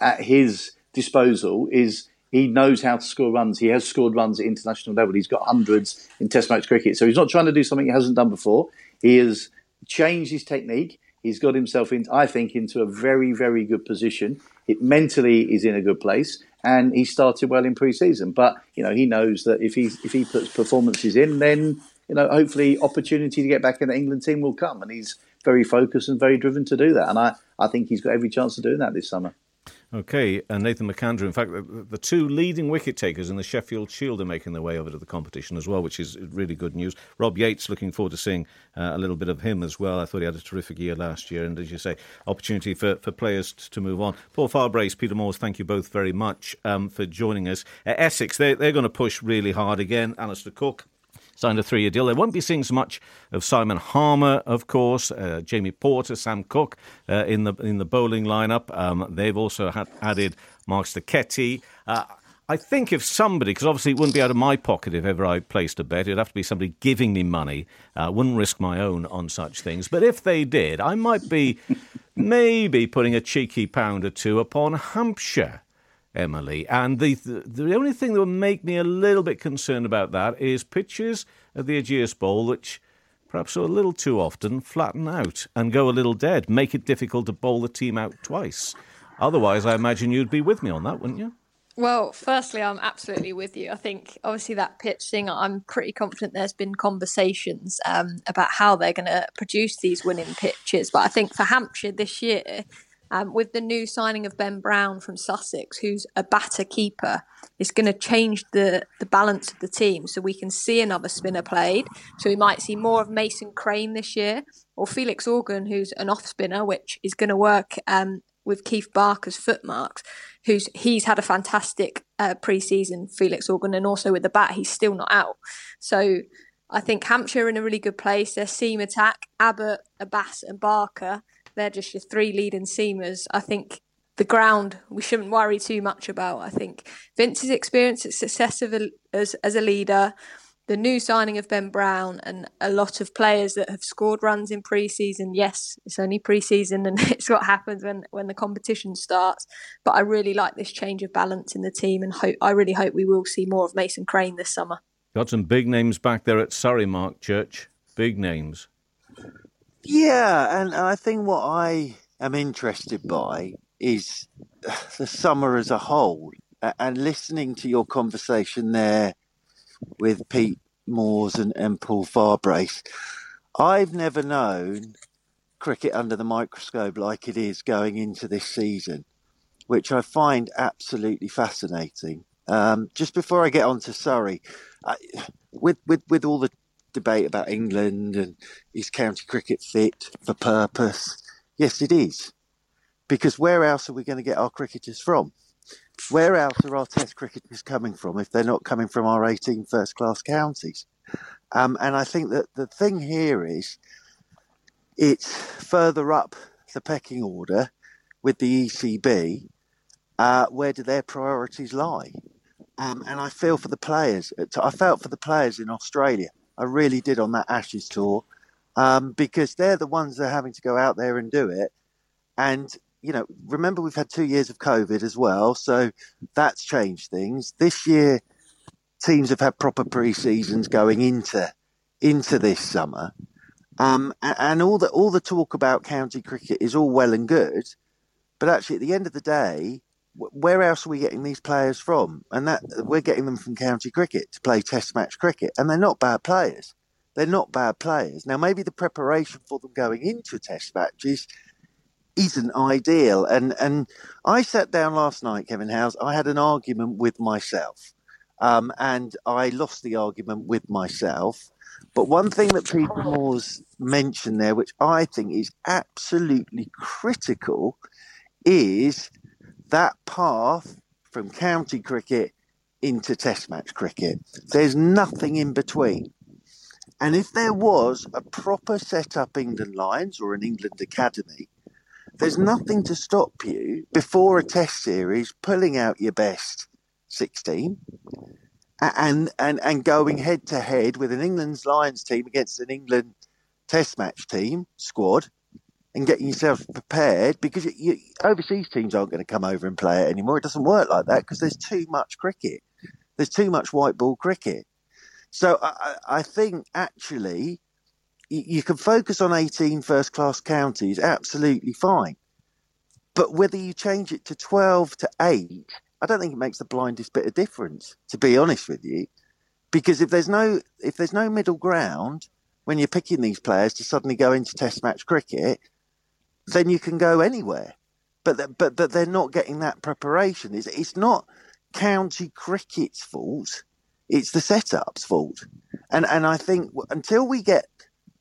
at his disposal is he knows how to score runs. He has scored runs at international level. He's got hundreds in Test match cricket. So he's not trying to do something he hasn't done before. He has changed his technique. He's got himself in, I think, into a very, very good position. It mentally is in a good place, and he started well in pre-season. But you know, he knows that if he if he puts performances in, then you know, hopefully, opportunity to get back in the England team will come, and he's very focused and very driven to do that. And I, I think he's got every chance of doing that this summer. Okay, and Nathan McAndrew. In fact, the, the, two leading wicket takers in the Sheffield Shield are making their way over to the competition as well, which is really good news. Rob Yates, looking forward to seeing uh, a little bit of him as well. I thought he had a terrific year last year, and as you say, opportunity for, for players to move on. Paul Farbrace, Peter Moores, thank you both very much um, for joining us. Uh, Essex, they, they're going to push really hard again. Alastair Cook signed a three year deal. They won't be seeing so much of Simon Harmer, of course, uh, Jamie Porter, Sam Cook uh, in the in the bowling lineup. Um, they've also had added Mark Steketee. Uh, I think if somebody, because obviously it wouldn't be out of my pocket if ever I placed a bet, it'd have to be somebody giving me money. I uh, wouldn't risk my own on such things. But if they did, I might be maybe putting a cheeky pound or two upon Hampshire. Emily. And the, the, only thing that would make me a little bit concerned about that is pictures of the Ageas Bowl, which perhaps a little too often, flatten out and go a little dead, make it difficult to bowl the team out twice. Otherwise, I imagine you'd be with me on that, wouldn't you? Well, firstly, I'm absolutely with you. I think obviously that pitch thing, I'm pretty confident there's been conversations um, about how they're going to produce these winning pitches. But I think for Hampshire this year, um, with the new signing of Ben Brown from Sussex, who's a batter keeper, it's going to change the, the balance of the team. So we can see another spinner played. So we might see more of Mason Crane this year, or Felix Organ, who's an off spinner, which is going to work um, with Keith Barker's footmarks, who's he's had a fantastic uh, pre-season, Felix Organ, and also with the bat, he's still not out. So I think Hampshire are in a really good place. Their seam attack, Abbott, Abbas, and Barker, they're just your three leading seamers. I think the ground we shouldn't worry too much about. I think Vince's experience, its success a, as as a leader, the new signing of Ben Brown and a lot of players that have scored runs in pre-season. Yes, it's only pre-season and it's what happens when, when the competition starts. But I really like this change of balance in the team and hope I really hope we will see more of Mason Crane this summer. Got some big names back there at Surrey, Mark Church. Big names. Yeah, and I think what I am interested by is the summer as a whole. And listening to your conversation there with Pete Moores and, and Paul Farbrace. I've never known cricket under the microscope like it is going into this season, which I find absolutely fascinating. Um, just before I get on to Surrey, I, with, with, with all the debate about England and is county cricket fit for purpose? Yes, it is. Because where else are we going to get our cricketers from? where else are our Test cricketers coming from if they're not coming from our 18 first class counties? Um, and I think that the thing here is it's further up the pecking order with the ECB. Uh, where do their priorities lie? Um, and I feel for the players. I felt for the players in Australia. I really did on that Ashes tour um, because they're the ones that are having to go out there and do it. And you know, remember we've had two years of COVID as well, so that's changed things. This year, teams have had proper pre-seasons going into into this summer, um, and all the all the talk about county cricket is all well and good, but actually at the end of the day, where else are we getting these players from? And that we're getting them from county cricket to play Test match cricket, and they're not bad players. They're not bad players. Now, maybe the preparation for them going into a Test matches is isn't ideal. And and I sat down last night, Kevin Howells. I had an argument with myself, um, and I lost the argument with myself. But one thing that Peter Moores mentioned there, which I think is absolutely critical, is that path from county cricket into Test match cricket. There's nothing in between. And if there was a proper set up England Lions or an England Academy, there's nothing to stop you before a test series pulling out your best 16 and, and, and going head to head with an England's Lions team against an England test match team squad and getting yourself prepared because you, you, overseas teams aren't going to come over and play it anymore. It doesn't work like that because there's too much cricket. There's too much white ball cricket. So I, I think actually you can focus on 18 first class counties, absolutely fine. But whether you change it to 12 to 8, I don't think it makes the blindest bit of difference, to be honest with you. Because if there's no if there's no middle ground when you're picking these players to suddenly go into test match cricket, then you can go anywhere. But but but they're not getting that preparation. It's, it's not county cricket's fault. It's the setup's fault. And and I think until we get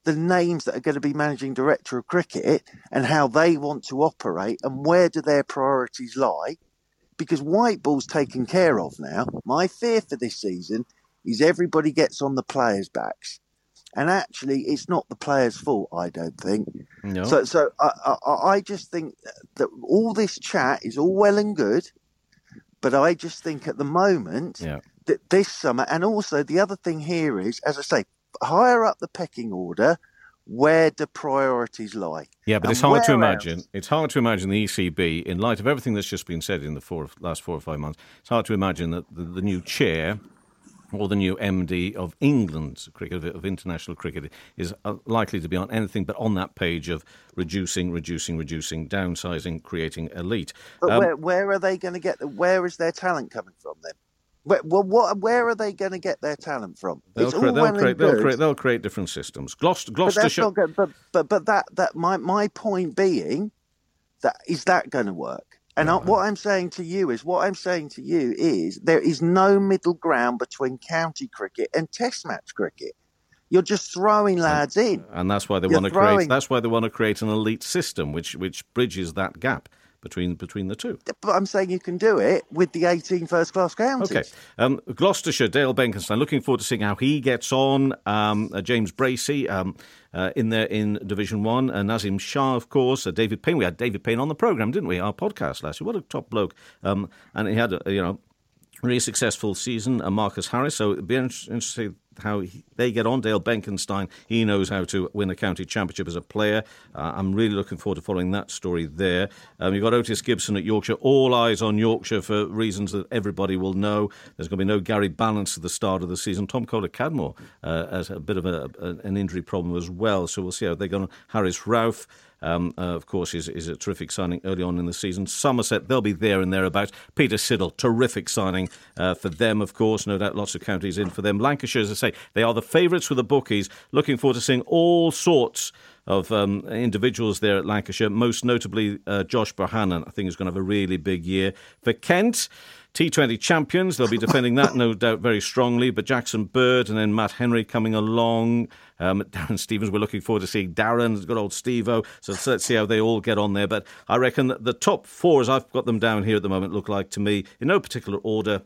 the names that are going to be managing director of cricket and how they want to operate and where do their priorities lie. Because white ball's taken care of now. My fear for this season is everybody gets on the players' backs. And actually, it's not the players' fault, I don't think. No. So, so I, I, I just think that all this chat is all well and good, but I just think at the moment yeah. that this summer, and also the other thing here is, as I say, higher up the pecking order, where do priorities lie? Yeah, but and it's hard to imagine. Else? It's hard to imagine the ECB, in light of everything that's just been said in the four, last four or five months, it's hard to imagine that the, the new chair or the new MD of England's cricket, of international cricket, is uh, likely to be on anything but on that page of reducing, reducing, reducing, downsizing, creating elite. But um, where, where are they going to get? The, where is their talent coming from then? Where, well, what, where are they going to get their talent from? They'll, create, they'll, well create, they'll, create, they'll create different systems. Gloucester, Gloucestershire. But, but, but, but that, that my, my point being that is that going to work? And. I, what I'm saying to you is, what I'm saying to you is, there is no middle ground between county cricket and Test match cricket. You're just throwing lads and, in, and that's why they You're want to throwing... create. That's why they want to create an elite system, which which bridges that gap between between the two. But I'm saying you can do it with the 18 first class counties. Okay. Um, Gloucestershire, Dale Benkenstein, looking forward to seeing how he gets on. Um, uh, James Bracey. Um, uh, in there in Division One. Uh, Naseem Shah, of course, uh, David Payne. We had David Payne on the program, didn't we? Our podcast last year. What a top bloke! Um, and he had, a, you know, really successful season. Uh, Marcus Harris. So it'd be interesting how he, they get on. Dale Benkenstein, he knows how to win a county championship as a player. Uh, I'm really looking forward to following that story there. Um, you've got Otis Gibson at Yorkshire. All eyes on Yorkshire for reasons that everybody will know. There's going to be no Gary Ballance at the start of the season. Tom Kohler-Cadmore uh, has a bit of a, an injury problem as well. So we'll see how they go on. Haris Rauf um, uh, of course, is, is a terrific signing early on in the season. Somerset, they'll be there and thereabouts. Peter Siddle, terrific signing uh, for them, of course. No doubt lots of counties in for them. Lancashire, as I say, they are the favourites with the bookies. Looking forward to seeing all sorts of um, individuals there at Lancashire, most notably uh, Josh Bohannon, I think is going to have a really big year. For Kent, T20 champions. They'll be defending that, no doubt, very strongly. But Jackson Bird and then Matt Henry coming along. Um, Darren Stevens, we're looking forward to seeing Darren, good old Stevo. So let's see how they all get on there. But I reckon the top four, as I've got them down here at the moment, look like to me, in no particular order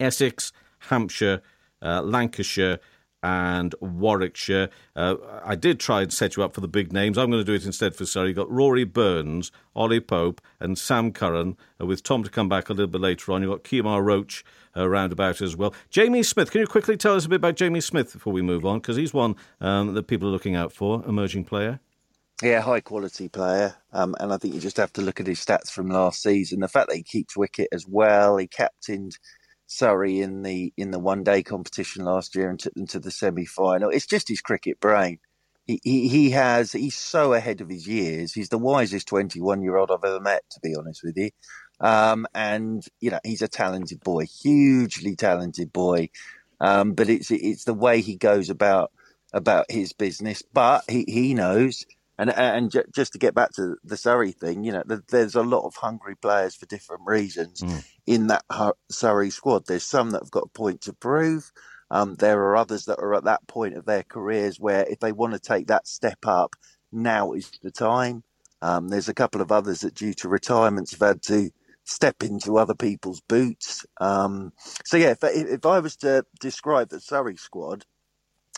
Essex, Hampshire, uh, Lancashire, and Warwickshire. Uh, I did try and set you up for the big names. I'm going to do it instead for Surrey. You've got Rory Burns, Ollie Pope, and Sam Curran, uh, with Tom to come back a little bit later on. You've got Kemar Roach uh, roundabout as well. Jamie Smith, can you quickly tell us a bit about Jamie Smith before we move on? Because he's one um, that people are looking out for, emerging player. Yeah, high quality player. Um, and I think you just have to look at his stats from last season. The fact that he keeps wicket as well, he captained Surrey in the in the one day competition last year and took them to the semi final. It's just his cricket brain. He, he he has he's so ahead of his years. He's the wisest twenty one year old I've ever met, to be honest with you. Um, and you know he's a talented boy, hugely talented boy. Um, but it's it's the way he goes about about his business. But he he knows and and just to get back to the Surrey thing, you know, there's a lot of hungry players for different reasons mm. in that Surrey squad. There's some that have got a point to prove. Um, there are others that are at that point of their careers where if they want to take that step up, now is the time. Um, there's a couple of others that, due to retirements, have had to step into other people's boots. Um, so yeah, if, if I was to describe the Surrey squad,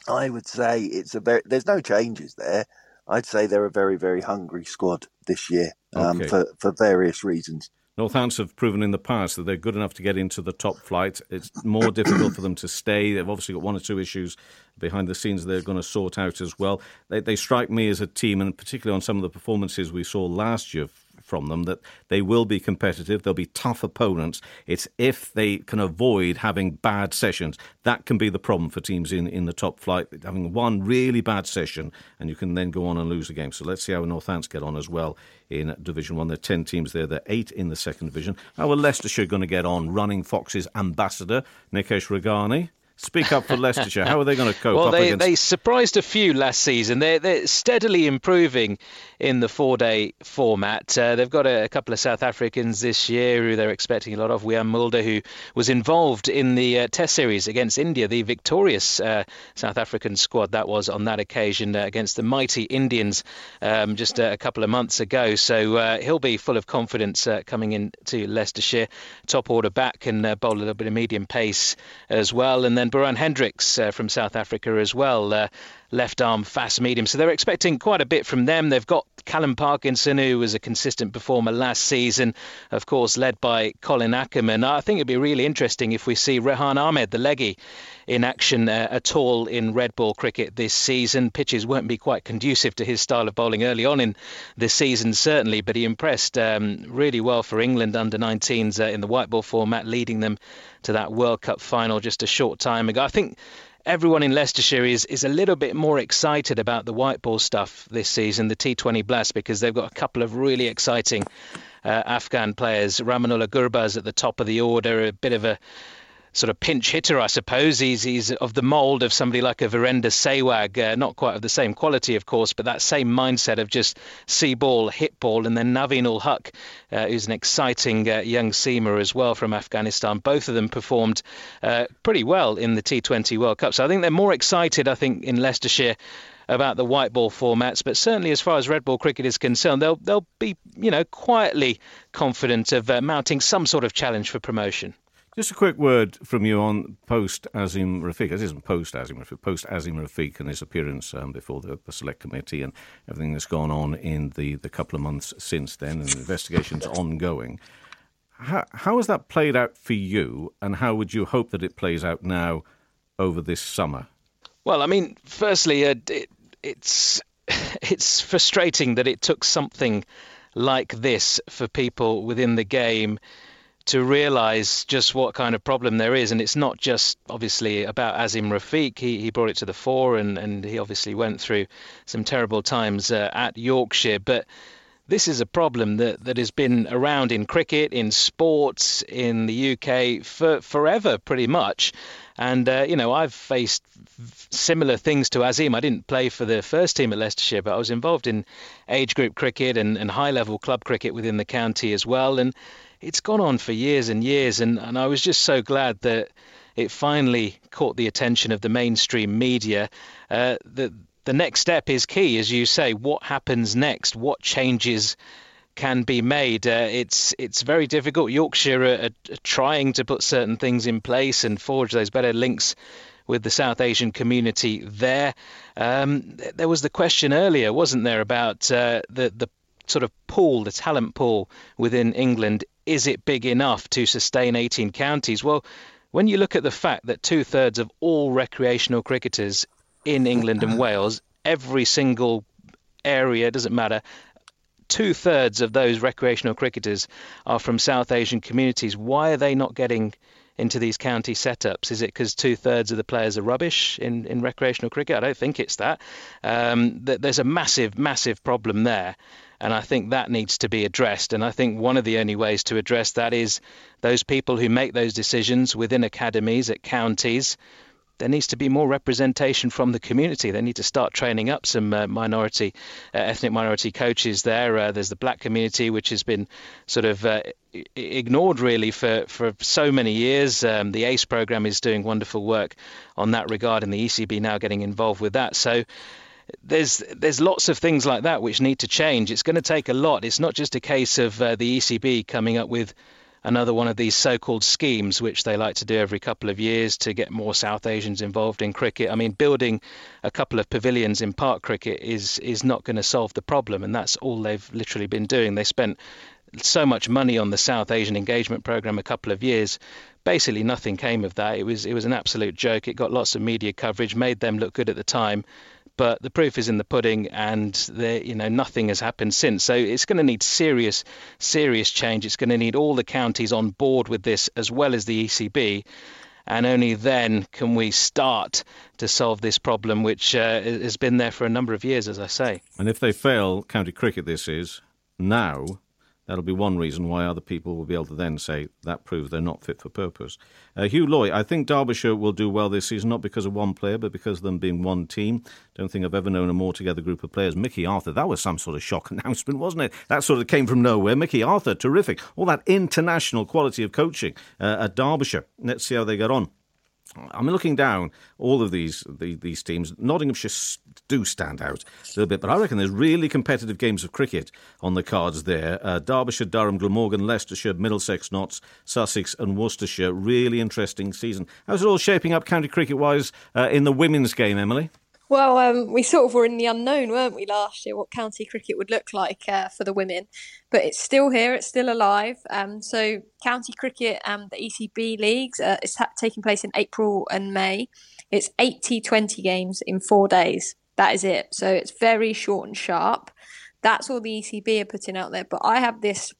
I would say it's a very. There's no changes there. I'd say they're a very, very hungry squad this year um, okay. for, for various reasons. Northants have proven in the past that they're good enough to get into the top flight. It's more difficult for them to stay. They've obviously got one or two issues behind the scenes they're going to sort out as well. They, they strike me as a team, and particularly on some of the performances we saw last year from them that they will be competitive. They'll be tough opponents. It's if they can avoid having bad sessions. That can be the problem for teams in, in the top flight, having one really bad session, and you can then go on and lose a game. So let's see how Northants get on as well in Division 1. There are 10 teams there, there are 8 in the second division. How are Leicestershire going to get on? Running Foxes ambassador, Nikesh Rughani. Speak up for Leicestershire. How are they going to cope? Well, they, against... they surprised a few last season. They're, they're steadily improving in the four day format. Uh, they've got a, a, couple of South Africans this year who they're expecting a lot of. Wiaan Mulder, who was involved in the uh, Test series against India, the victorious uh, South African squad that was on that occasion uh, against the mighty Indians um, just a couple of months ago. So uh, he'll be full of confidence uh, coming into Leicestershire. Top order back and bowl a little bit of medium pace as well. And then and Beuran Hendricks uh, from South Africa as well. Left arm fast medium. So they're expecting quite a bit from them. They've got Callum Parkinson, who was a consistent performer last season, of course, led by Colin Ackermann. I think it'd be really interesting if we see Rehan Ahmed, the leggy, in action uh, at all in red ball cricket this season. Pitches won't be quite conducive to his style of bowling early on in this season, certainly, but he impressed um, really well for England under 19s uh, in the white ball format, leading them to that World Cup final just a short time ago. I think everyone in Leicestershire is is a little bit more excited about the white ball stuff this season, the T20 Blast, because they've got a couple of really exciting uh, Afghan players. Rahmanullah Gurbaz at the top of the order, a bit of a sort of pinch hitter, I suppose. He's he's of the mould of somebody like a Virender Sehwag, uh, not quite of the same quality, of course, but that same mindset of just see ball, hit ball, and then Naveen ul Haq, uh, who's an exciting uh, young seamer as well from Afghanistan. Both of them performed uh, pretty well in the T20 World Cup, so I think they're more excited. I think in Leicestershire about the white ball formats, but certainly as far as red ball cricket is concerned, they'll they'll be you know quietly confident of uh, mounting some sort of challenge for promotion. Just a quick word from you on post Azeem Rafiq. This isn't post Azeem Rafiq, post Azeem Rafiq and his appearance um, before the, the, select committee and everything that's gone on in the, the couple of months since then, and the investigations ongoing. How, how has that played out for you, and how would you hope that it plays out now over this summer? Well, I mean, firstly, uh, it, it's it's frustrating that it took something like this for people within the game to realize just what kind of problem there is. And it's not just obviously about Azeem Rafiq. He, he brought it to the fore and, and he obviously went through some terrible times uh, at Yorkshire. But this is a problem that, that has been around in cricket, in sports, in the UK for forever, pretty much. And, uh, you know, I've faced similar things to Azeem. I didn't play for the first team at Leicestershire, but I was involved in age group cricket and, and high level club cricket within the county as well. And it's gone on for years and years, and, and I was just so glad that it finally caught the attention of the mainstream media. Uh, the the next step is key, as you say. What happens next? What changes? can be made. Uh, it's it's very difficult. Yorkshire are, are, trying to put certain things in place and forge those better links with the South Asian community there. Um, there was the question earlier, wasn't there, about uh, the the sort of pool, the talent pool within England is it big enough to sustain 18 counties? Well, when you look at the fact that two thirds of all recreational cricketers in England and Wales, every single area, doesn't matter, two thirds of those recreational cricketers are from South Asian communities. Why are they not getting into these county setups? Is it because two thirds of the players are rubbish in, in recreational cricket? I don't think it's that. Um, there's a massive, massive problem there. And I think that needs to be addressed. And I think one of the only ways to address that is those people who make those decisions within academies, at counties, there needs to be more representation from the community. They need to start training up some uh, minority, uh, ethnic minority coaches there. Uh, there's the black community, which has been sort of uh, ignored really for, for so many years. Um, the ACE program is doing wonderful work on that regard, and the ECB now getting involved with that. So there's there's lots of things like that which need to change. It's going to take a lot. It's not just a case of uh, the ECB coming up with another one of these so-called schemes which they like to do every couple of years to get more South Asians involved in cricket. I mean, building a couple of pavilions in park cricket is is not going to solve the problem, and that's all they've literally been doing. They spent so much money on the South Asian engagement program a couple of years. Basically, nothing came of that. It was it was an absolute joke. It got lots of media coverage, made them look good at the time, but the proof is in the pudding, and there, you know, nothing has happened since. So it's going to need serious, serious change. It's going to need all the counties on board with this, as well as the ECB, and only then can we start to solve this problem, which uh, has been there for a number of years, as I say. And if they fail, county cricket, this is now That'll be one reason why other people will be able to then say that proves they're not fit for purpose. Uh, Hugh Loy, I think Derbyshire will do well this season, not because of one player, but because of them being one team. Don't think I've ever known a more together group of players. Mickey Arthur, that was some sort of shock announcement, wasn't it? That sort of came from nowhere. Mickey Arthur, terrific. All that international quality of coaching uh, at Derbyshire. Let's see how they get on. I'm looking down all of these the, these teams. Nottinghamshire do stand out a little bit, but I reckon there's really competitive games of cricket on the cards there. Uh, Derbyshire, Durham, Glamorgan, Leicestershire, Middlesex, Notts, Sussex, and Worcestershire. Really interesting season. How's it all shaping up county cricket wise uh, in the women's game, Emily? Well, um, we sort of were in the unknown, weren't we, last year, what county cricket would look like uh, for the women. But it's still here, it's still alive. Um, so, county cricket, and the ECB leagues, uh, it's ha- taking place in April and May. It's 80 20 games in four days. That is it. So, it's very short and sharp. That's all the ECB are putting out there. But I have this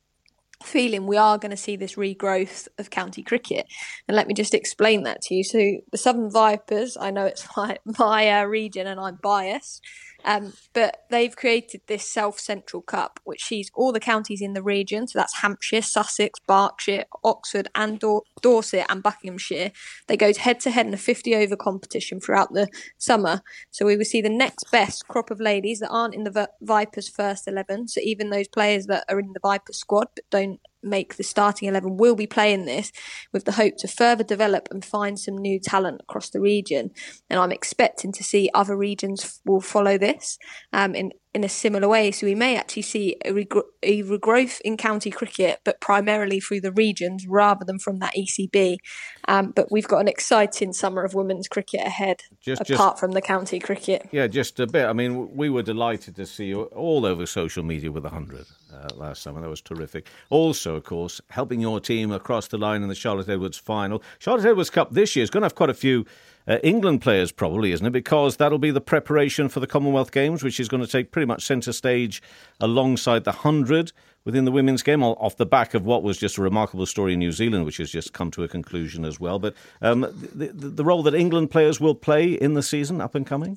feeling we are going to see this regrowth of county cricket. And let me just explain that to you. So, the Southern Vipers, I know it's my, my uh, region and I'm biased, um, but they've created this South Central Cup, which sees all the counties in the region. So that's Hampshire, Sussex, Berkshire, Oxford, and Dor- Dorset and Buckinghamshire. They go head to head in a 50 over competition throughout the summer. So we will see the next best crop of ladies that aren't in the v- Vipers first 11. So even those players that are in the Vipers squad but don't make the starting 11 will be playing this with the hope to further develop and find some new talent across the region. And I'm expecting to see other regions will follow this um, in, in a similar way. So we may actually see a, a regrowth in county cricket, but primarily through the regions rather than from that ECB. Um, but we've got an exciting summer of women's cricket ahead, just, apart just, from the county cricket. Yeah, just a bit. I mean, we were delighted to see you all over social media with a 100 uh, last summer. That was terrific. Also, of course, helping your team across the line in the Charlotte Edwards final. Charlotte Edwards Cup this year is going to have quite a few uh, England players, probably, isn't it? Because that'll be the preparation for the Commonwealth Games, which is going to take pretty much centre stage alongside the 100 within the women's game, off the back of what was just a remarkable story in New Zealand, which has just come to a conclusion as well. But um, the, the, the role that England players will play in the season, up and coming?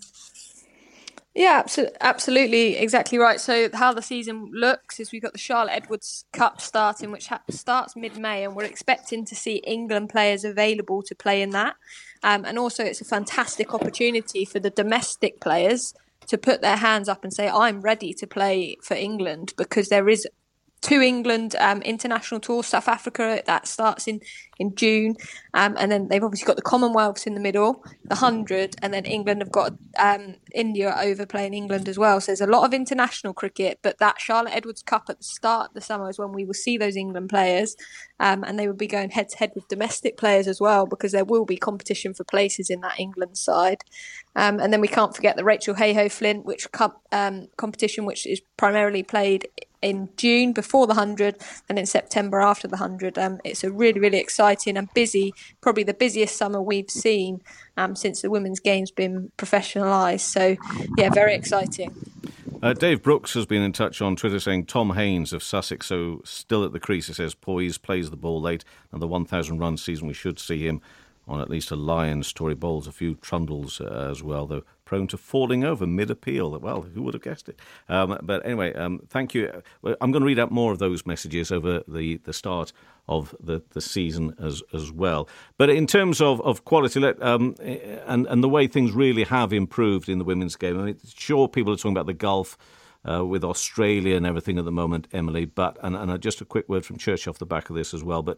Yeah, absolutely, exactly right. So how the season looks is we've got the Charlotte Edwards Cup starting, which ha- starts mid-May, and we're expecting to see England players available to play in that. Um, and also, it's a fantastic opportunity for the domestic players to put their hands up and say, "I'm ready to play for England," because there is two England um, international tour, South Africa that starts in in June, um, and then they've obviously got the Commonwealths in the middle, the hundred, and then England have got um, India over playing England as well. So there's a lot of international cricket, but that Charlotte Edwards Cup at the start of the summer is when we will see those England players, um, and they will be going head to head with domestic players as well because there will be competition for places in that England side. Um, and then we can't forget the Rachel Heyhoe Flint, which cup um, competition, which is primarily played in June before the 100 and in September after the 100. Um, it's a really, really exciting and busy, probably the busiest summer we've seen um, since the women's game's been professionalised. So, yeah, very exciting. Uh, Dave Brooks has been in touch on Twitter saying Tom Haines of Sussex, so still at the crease. He says poise, plays the ball late, and the 1,000 run season we should see him on at least a Lions Tory bowls a few trundles uh, as well, though prone to falling over mid appeal. Well, who would have guessed it? Um, but anyway, um, thank you. I'm going to read out more of those messages over the, the start of the, the season as as well. But in terms of, of quality let, um, and, and the way things really have improved in the women's game, I mean, sure, people are talking about the Gulf. Uh, with Australia and everything at the moment, Emily. But and, and just a quick word from Church off the back of this as well. But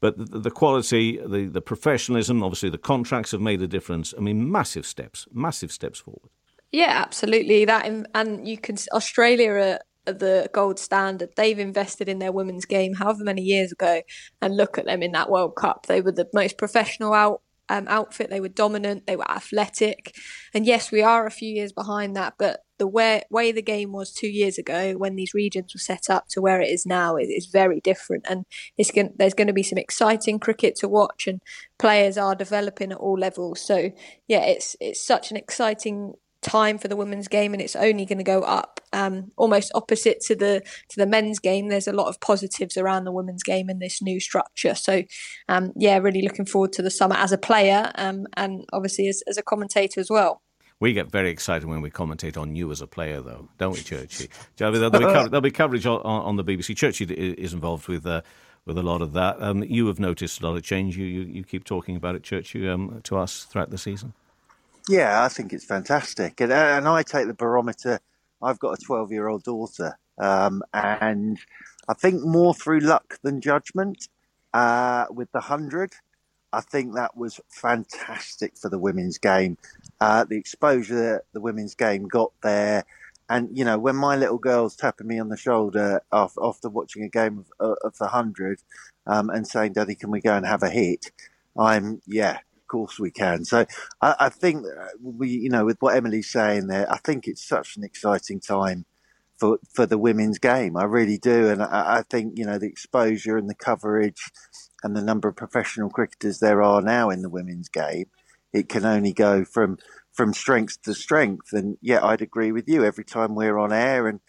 but the, the quality, the, the professionalism, obviously the contracts have made a difference. I mean, massive steps, massive steps forward. Yeah, absolutely. That and you can Australia are the gold standard. They've invested in their women's game however many years ago, and look at them in that World Cup. They were the most professional out um, outfit. They were dominant. They were athletic, and yes, we are a few years behind that. But the way way the game was two years ago when these regions were set up to where it is now is, is very different. And it's going, there's going to be some exciting cricket to watch, and players are developing at all levels. So yeah, it's it's such an exciting time for the women's game and it's only going to go up um, almost opposite to the to the men's game there's a lot of positives around the women's game in this new structure so um, yeah really looking forward to the summer as a player um, and obviously as, as a commentator as well we get very excited when we commentate on you as a player, though, don't we, Churchy? there'll, be co- there'll, be coverage on, on, the BBC. Churchy is involved with uh, with a lot of that. Um, you have noticed a lot of change. You you, you keep talking about it, Churchy, um, to us throughout the season. Yeah, I think it's fantastic, and, and I take the barometer. I've got a 12 year old daughter, um, and I think more through luck than judgment. Uh, with the hundred, I think that was fantastic for the women's game. Uh, the exposure that the women's game got there, and you know, when my little girl's tapping me on the shoulder after, after watching a game of, of the hundred, um, and saying, "Daddy, can we go and have a hit?" I'm yeah, course we can. So I, I think uh, we, you know, with what Emily's saying there, I think it's such an exciting time for for the women's game. I really do, and I, I think you know the exposure and the coverage and the number of professional cricketers there are now in the women's game. It can only go from from strength to strength. And yeah, I'd agree with you. Every time we're on air and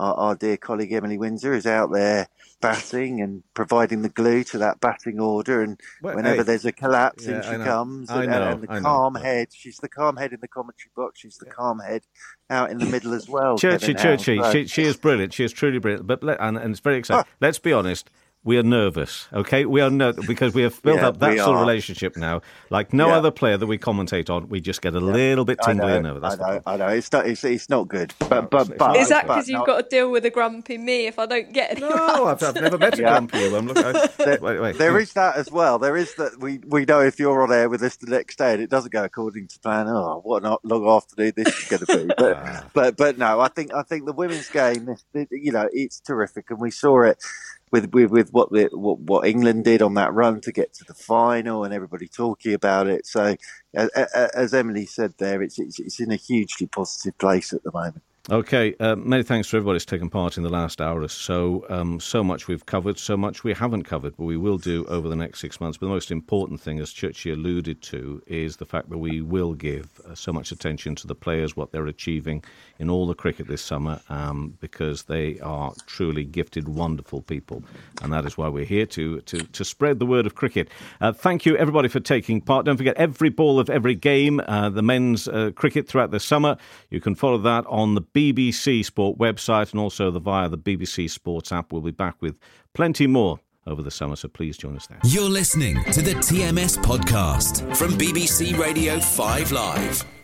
our, our, dear colleague Emily Windsor is out there batting and providing the glue to that batting order. And well, whenever hey, there's a collapse, yeah, in she comes. And, know, and, the I calm know. head. She's the calm head in the commentary box. She's the calm head out in the middle as well. Churchy, Churchy. So. She, she is brilliant. She is truly brilliant. But and, and it's very exciting. Oh. Let's be honest we are nervous, okay? We are nervous because we have built yeah, up that sort of relationship now. Like no yeah. other player that we commentate on, we just get a yeah. little bit tingly and nervous. I know, I know. It's not, it's, it's not good. But, but, but is that because you've not... got to deal with a grumpy me if I don't get it? No, I've, I've, never met a grumpy one. Look, I, there, wait, wait. there is that as well. There is that we, we know if you're on air with us the next day and it doesn't go according to plan. Oh, what a long afternoon this is going to be. But, ah. but but no, I think I think the women's game, you know, it's terrific, and we saw it with with, with what, the, what what England did on that run to get to the final, and everybody talking about it. So, as, as Emily said there, it's, it's it's in a hugely positive place at the moment. Okay, uh, many thanks to everybody who's taken part in the last hour or so. Um, so much we've covered, so much we haven't covered, but we will do over the next six months. But the most important thing, as Churchy alluded to, is the fact that we will give uh, so much attention to the players, what they're achieving in all the cricket this summer, um, because they are truly gifted, wonderful people. And that is why we're here to, to, to spread the word of cricket. Uh, thank you, everybody, for taking part. Don't forget, every ball of every game, uh, the men's uh, cricket throughout the summer. You can follow that on the BBC Sport website and also the, via the BBC Sports app. We'll be back with plenty more over the summer, so please join us there. You're listening to the TMS podcast from BBC Radio 5 Live.